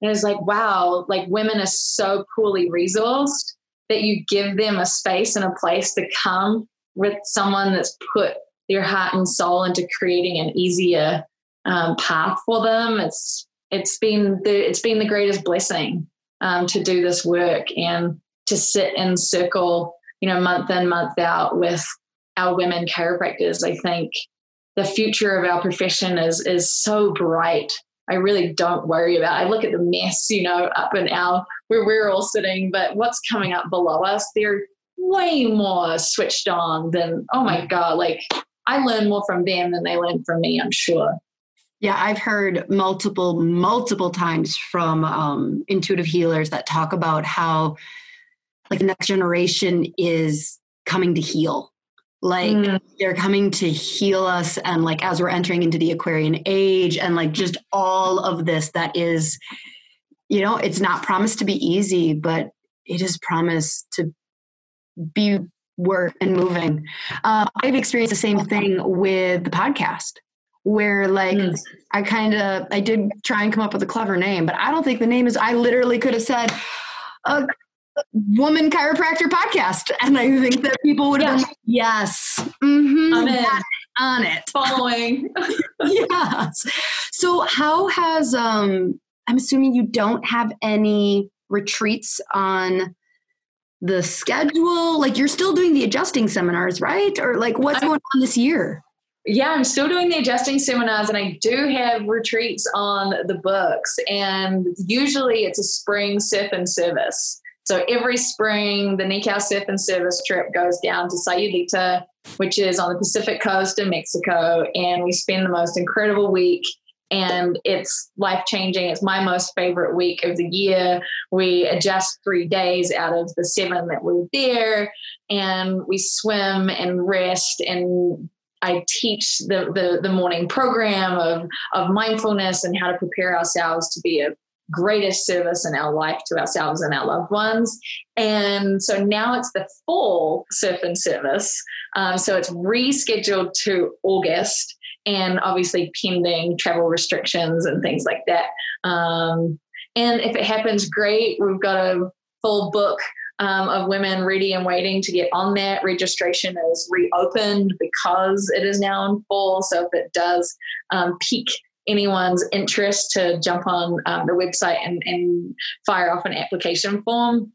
And it's like, wow, like women are so poorly resourced that you give them a space and a place to come with someone that's put their heart and soul into creating an easier um, path for them. It's it's been the it's been the greatest blessing um, to do this work and to sit in circle you know, month in, month out with our women chiropractors. I think the future of our profession is is so bright. I really don't worry about. I look at the mess, you know, up in our where we're all sitting, but what's coming up below us, they're way more switched on than oh my god, like I learn more from them than they learn from me, I'm sure. Yeah, I've heard multiple, multiple times from um, intuitive healers that talk about how, like, the next generation is coming to heal. Like, mm. they're coming to heal us. And, like, as we're entering into the Aquarian age, and like just all of this that is, you know, it's not promised to be easy, but it is promised to be work and moving. Uh, I've experienced the same thing with the podcast where like mm. I kind of I did try and come up with a clever name, but I don't think the name is. I literally could have said a woman chiropractor podcast, and I think that people would have been yes, mm-hmm, on it, on it, following. yes. So how has um? I'm assuming you don't have any retreats on the schedule? Like you're still doing the adjusting seminars, right? Or like what's going on this year? Yeah, I'm still doing the adjusting seminars and I do have retreats on the books. And usually it's a spring surf and service. So every spring, the Nikau surf and service trip goes down to Sayulita, which is on the Pacific coast in Mexico. And we spend the most incredible week and it's life changing. It's my most favorite week of the year. We adjust three days out of the seven that we're there, and we swim and rest and I teach the, the, the morning program of, of mindfulness and how to prepare ourselves to be a greatest service in our life to ourselves and our loved ones. And so now it's the fall surf and service. Um, so it's rescheduled to August and obviously pending travel restrictions and things like that. Um, and if it happens, great. We've got a full book um, of women ready and waiting to get on that. Registration is reopened because it is now in full. So if it does um, pique anyone's interest to jump on um, the website and, and, fire off an application form.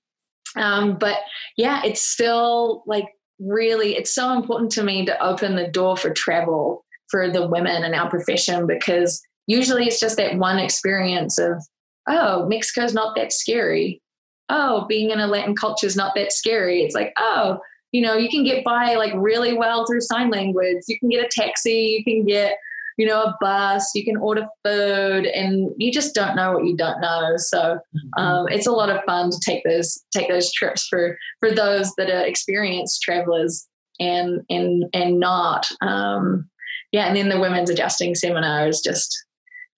Um, but yeah, it's still like really, it's so important to me to open the door for travel for the women in our profession because usually it's just that one experience of, oh, Mexico's not that scary. Oh, being in a Latin culture is not that scary. It's like, oh, you know, you can get by like really well through sign language. You can get a taxi, you can get, you know, a bus, you can order food, and you just don't know what you don't know. So mm-hmm. um, it's a lot of fun to take those take those trips for for those that are experienced travelers and and and not. Um, yeah, and then the women's adjusting seminar is just,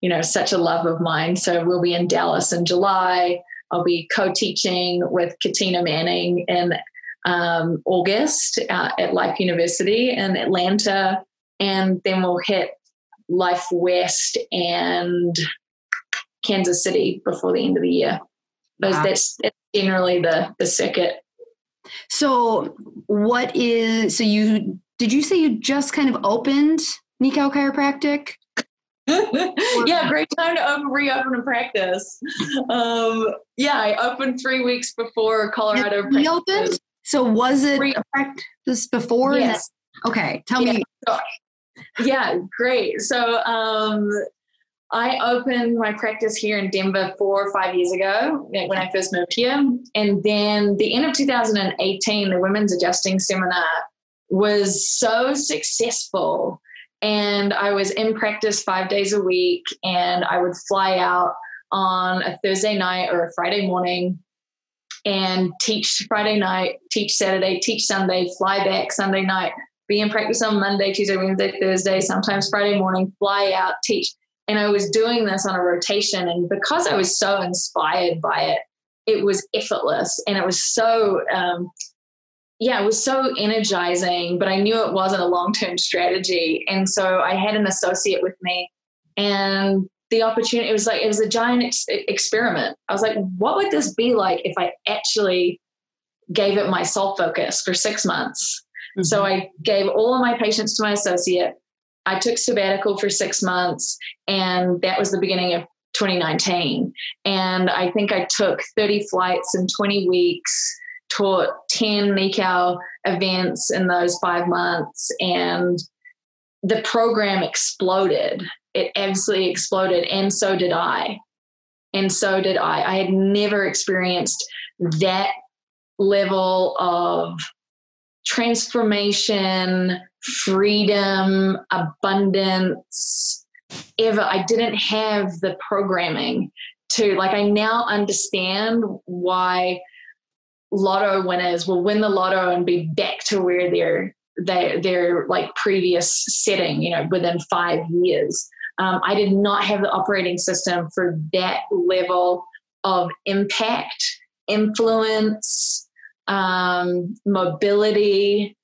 you know, such a love of mine. So we'll be in Dallas in July. I'll be co-teaching with Katina Manning in um, August uh, at Life University in Atlanta, and then we'll hit Life West and Kansas City before the end of the year. Those, wow. that's, that's generally the the circuit. So, what is so you did you say you just kind of opened Nikau Chiropractic? yeah, great time to open, reopen a practice. Um, yeah, I opened three weeks before Colorado. Reopened. So was it Re- a practice before? Yes. Okay, tell yeah. me. So, yeah, great. So um, I opened my practice here in Denver four or five years ago when I first moved here. And then the end of 2018, the Women's Adjusting Seminar was so successful. And I was in practice five days a week, and I would fly out on a Thursday night or a Friday morning and teach Friday night, teach Saturday, teach Sunday, fly back Sunday night, be in practice on Monday, Tuesday, Wednesday, Thursday, sometimes Friday morning, fly out, teach. And I was doing this on a rotation. And because I was so inspired by it, it was effortless and it was so um, yeah, it was so energizing, but I knew it wasn't a long term strategy. And so I had an associate with me, and the opportunity, it was like, it was a giant ex- experiment. I was like, what would this be like if I actually gave it my sole focus for six months? Mm-hmm. So I gave all of my patients to my associate. I took sabbatical for six months, and that was the beginning of 2019. And I think I took 30 flights in 20 weeks taught 10 Nikau events in those five months and the program exploded. It absolutely exploded. And so did I. And so did I. I had never experienced that level of transformation, freedom, abundance ever. I didn't have the programming to, like, I now understand why lotto winners will win the lotto and be back to where they're their their like previous setting you know within five years. Um, i did not have the operating system for that level of impact influence um, mobility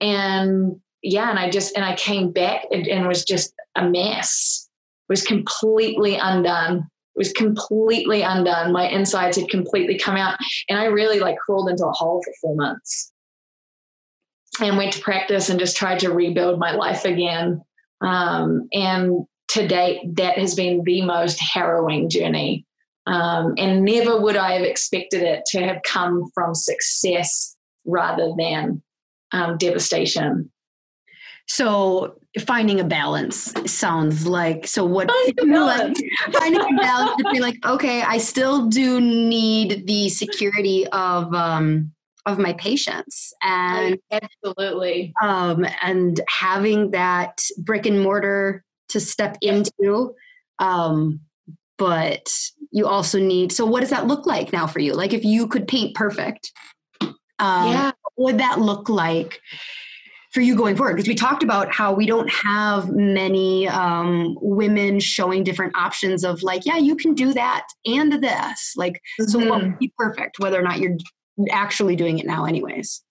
and yeah and i just and i came back and, and was just a mess. Was completely undone was completely undone. My insides had completely come out. And I really like crawled into a hole for four months and went to practice and just tried to rebuild my life again. Um, and to date, that has been the most harrowing journey. Um, and never would I have expected it to have come from success rather than um, devastation. So finding a balance sounds like so what finding a balance, like, finding a balance to be like okay i still do need the security of um of my patients and absolutely. um and having that brick and mortar to step into um but you also need so what does that look like now for you? Like if you could paint perfect um yeah. what would that look like for you going forward? Because we talked about how we don't have many um, women showing different options of like, yeah, you can do that and this. Like, mm-hmm. so what would be perfect, whether or not you're actually doing it now, anyways?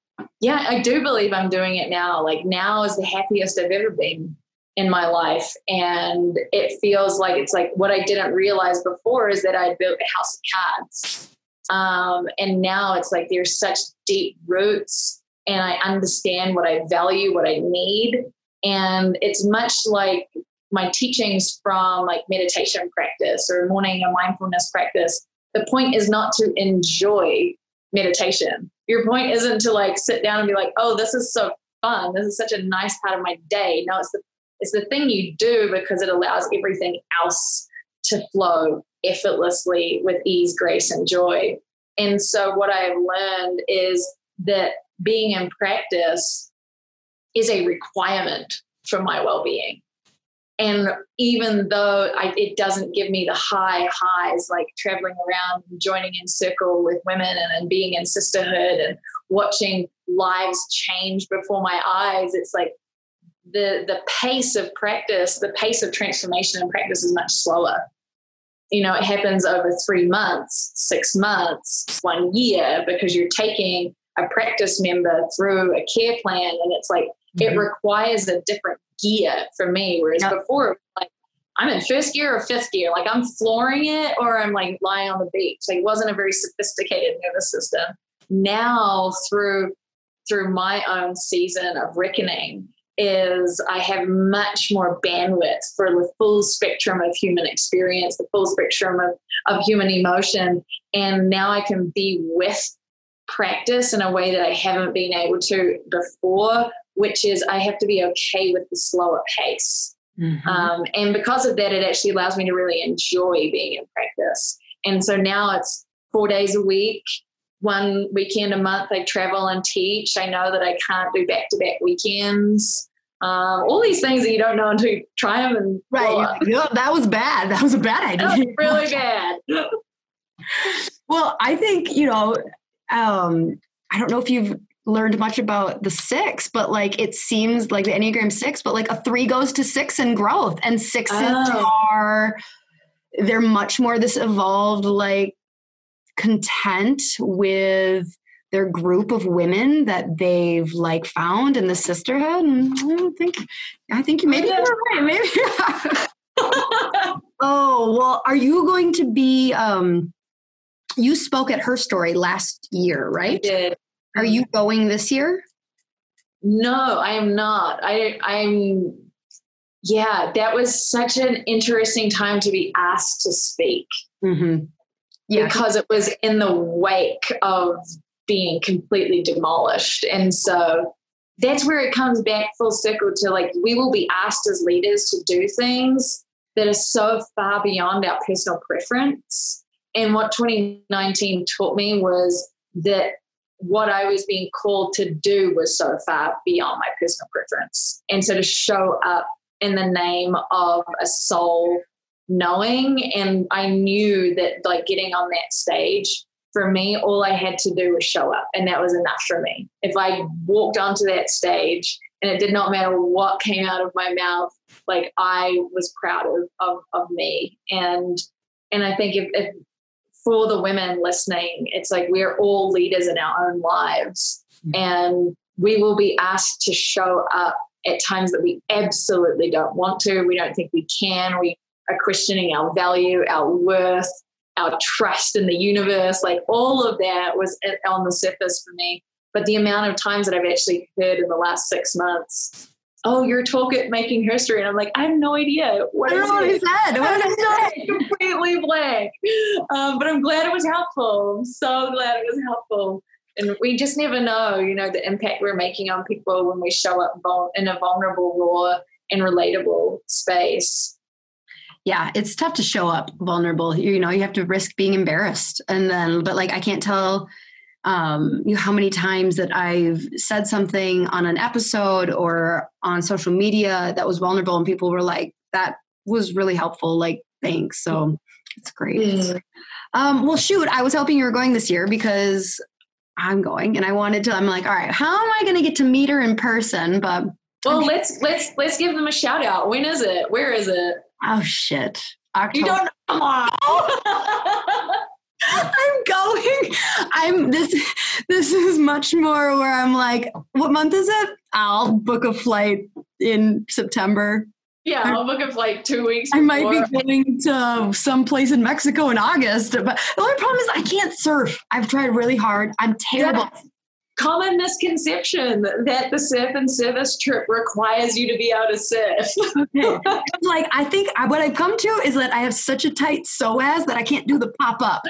Yeah, I do believe I'm doing it now. Like, now is the happiest I've ever been in my life. And it feels like it's like what I didn't realize before is that I'd built a house of cards. Um, and now it's like there's such deep roots and I understand what I value, what I need. And it's much like my teachings from like meditation practice or morning and mindfulness practice. The point is not to enjoy meditation. Your point isn't to like sit down and be like, oh, this is so fun. This is such a nice part of my day. No, it's the it's the thing you do because it allows everything else to flow effortlessly with ease, grace, and joy. And so what I've learned is that being in practice is a requirement for my well-being. And even though I, it doesn't give me the high highs like traveling around and joining in circle with women and, and being in sisterhood and watching lives change before my eyes it's like the the pace of practice the pace of transformation in practice is much slower. You know it happens over three months six months one year because you're taking a practice member through a care plan and it's like mm-hmm. it requires a different gear for me whereas yep. before like i'm in first gear or fifth gear like i'm flooring it or i'm like lying on the beach like it wasn't a very sophisticated nervous system now through through my own season of reckoning is I have much more bandwidth for the full spectrum of human experience, the full spectrum of, of human emotion. And now I can be with practice in a way that I haven't been able to before, which is I have to be okay with the slower pace. Mm-hmm. Um, and because of that, it actually allows me to really enjoy being in practice. And so now it's four days a week, one weekend a month. I travel and teach. I know that I can't do back to back weekends. Um, all these things that you don't know until you try them and right. Yeah, that was bad. That was a bad idea. really bad. well, I think you know um, I don't know if you've learned much about the six, but like it seems like the Enneagram six, but like a three goes to six in growth, and sixes oh. are they're much more this evolved like content with their group of women that they've like found in the sisterhood. And I don't think I think you maybe you're right. Maybe. oh well, are you going to be um you spoke at her story last year, right? I did. Are you going this year? No, I am not. I I'm yeah, that was such an interesting time to be asked to speak. Mm-hmm. Yeah. Because it was in the wake of being completely demolished. And so that's where it comes back full circle to like we will be asked as leaders to do things that are so far beyond our personal preference and what 2019 taught me was that what I was being called to do was so far beyond my personal preference. And so to show up in the name of a soul knowing, and I knew that like getting on that stage for me, all I had to do was show up, and that was enough for me. If I walked onto that stage and it did not matter what came out of my mouth, like I was proud of of, of me. And and I think if, if for the women listening, it's like we're all leaders in our own lives, mm-hmm. and we will be asked to show up at times that we absolutely don't want to. We don't think we can. We are questioning our value, our worth, our trust in the universe, like all of that was on the surface for me. But the amount of times that I've actually heard in the last six months, oh, you're talk at making history. And I'm like, I have no idea. What I don't know what he said. What did say? Completely blank. Um, but I'm glad it was helpful. I'm so glad it was helpful. And we just never know, you know, the impact we're making on people when we show up in a vulnerable, raw, and relatable space yeah it's tough to show up vulnerable you know you have to risk being embarrassed and then but like i can't tell um, you know, how many times that i've said something on an episode or on social media that was vulnerable and people were like that was really helpful like thanks so it's great mm. um, well shoot i was hoping you were going this year because i'm going and i wanted to i'm like all right how am i going to get to meet her in person but well let's let's let's give them a shout out when is it where is it Oh shit. October. You don't come on. I'm going. I'm this this is much more where I'm like, what month is it? I'll book a flight in September. Yeah, I'll book a flight two weeks. I might be going to some place in Mexico in August, but the only problem is I can't surf. I've tried really hard. I'm terrible. Common misconception that the surf and service trip requires you to be able to surf. Like I think I, what I've come to is that I have such a tight psoas that I can't do the pop up.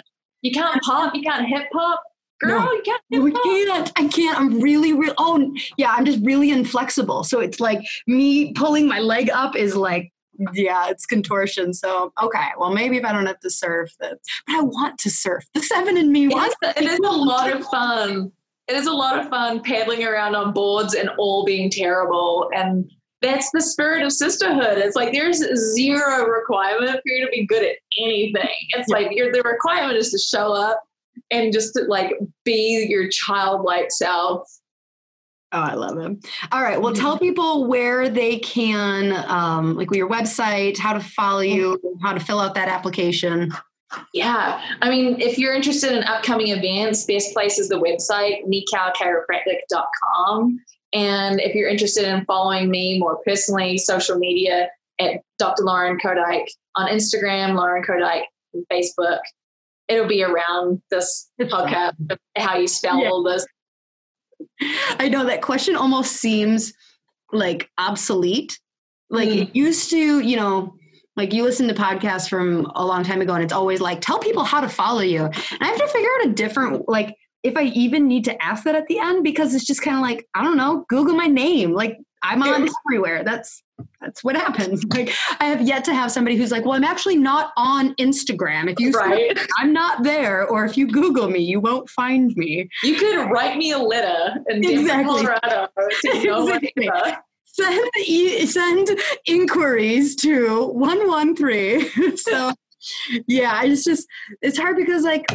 You can't pop. You can't hip hop. Girl, no, you can't. we can't. I can't. I'm really, real. Oh, yeah. I'm just really inflexible. So it's like me pulling my leg up is like yeah, it's contortion. So okay, well maybe if I don't have to surf, that but I want to surf. The seven in me wants. It is a lot of fun it is a lot of fun paddling around on boards and all being terrible. And that's the spirit of sisterhood. It's like there's zero requirement for you to be good at anything. It's yeah. like your the requirement is to show up and just to like be your childlike self. Oh, I love him. All right. Well, tell people where they can, um, like your website, how to follow you, how to fill out that application. Yeah. I mean, if you're interested in upcoming events, best place is the website, nikauchiropractic.com. And if you're interested in following me more personally, social media at Dr. Lauren Koedyk on Instagram, Lauren Koedyk on Facebook. It'll be around this podcast, how you spell yeah. all this. I know that question almost seems like obsolete. Like mm. it used to, you know, like you listen to podcasts from a long time ago and it's always like tell people how to follow you and i have to figure out a different like if i even need to ask that at the end because it's just kind of like i don't know google my name like i'm on everywhere. That's that's what happens. Like i have yet to have somebody who's like well i'm actually not on instagram. If you right. say, i'm not there or if you google me you won't find me. You could write me a letter in exactly. colorado to exactly. send e- send inquiries to 113 so yeah it's just it's hard because like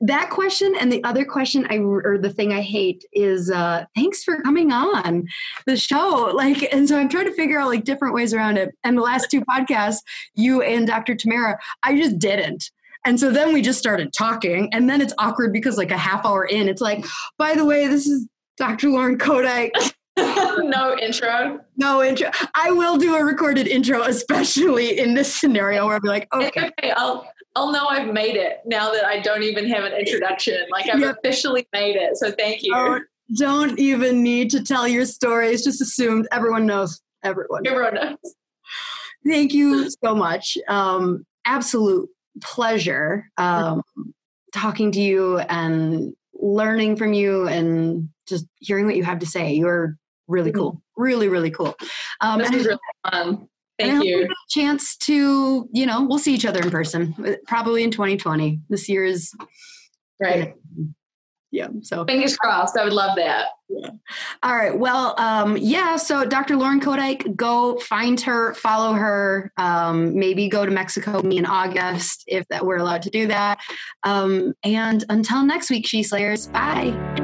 that question and the other question i or the thing i hate is uh thanks for coming on the show like and so i'm trying to figure out like different ways around it and the last two podcasts you and dr tamara i just didn't and so then we just started talking and then it's awkward because like a half hour in it's like by the way this is dr lauren koedyk no intro. No intro. I will do a recorded intro, especially in this scenario where I'll be like, okay. okay I'll I'll know I've made it now that I don't even have an introduction. Like I've yep. officially made it. So thank you. Oh, don't even need to tell your story. It's just assumed everyone knows. Everyone. Everyone knows. Thank you so much. Um, absolute pleasure um, talking to you and learning from you and just hearing what you have to say. You're really mm-hmm. cool. Really, really cool. Um, this is really fun. Thank you. chance to, you know, we'll see each other in person, probably in 2020. This year is right. yeah. So fingers crossed. I would love that. Yeah. All right. Well, um, yeah. So Dr. Lauren Koedyk, go find her, follow her. Um, maybe go to Mexico me in August if that we're allowed to do that. Um, and until next week, She Slayers. Bye.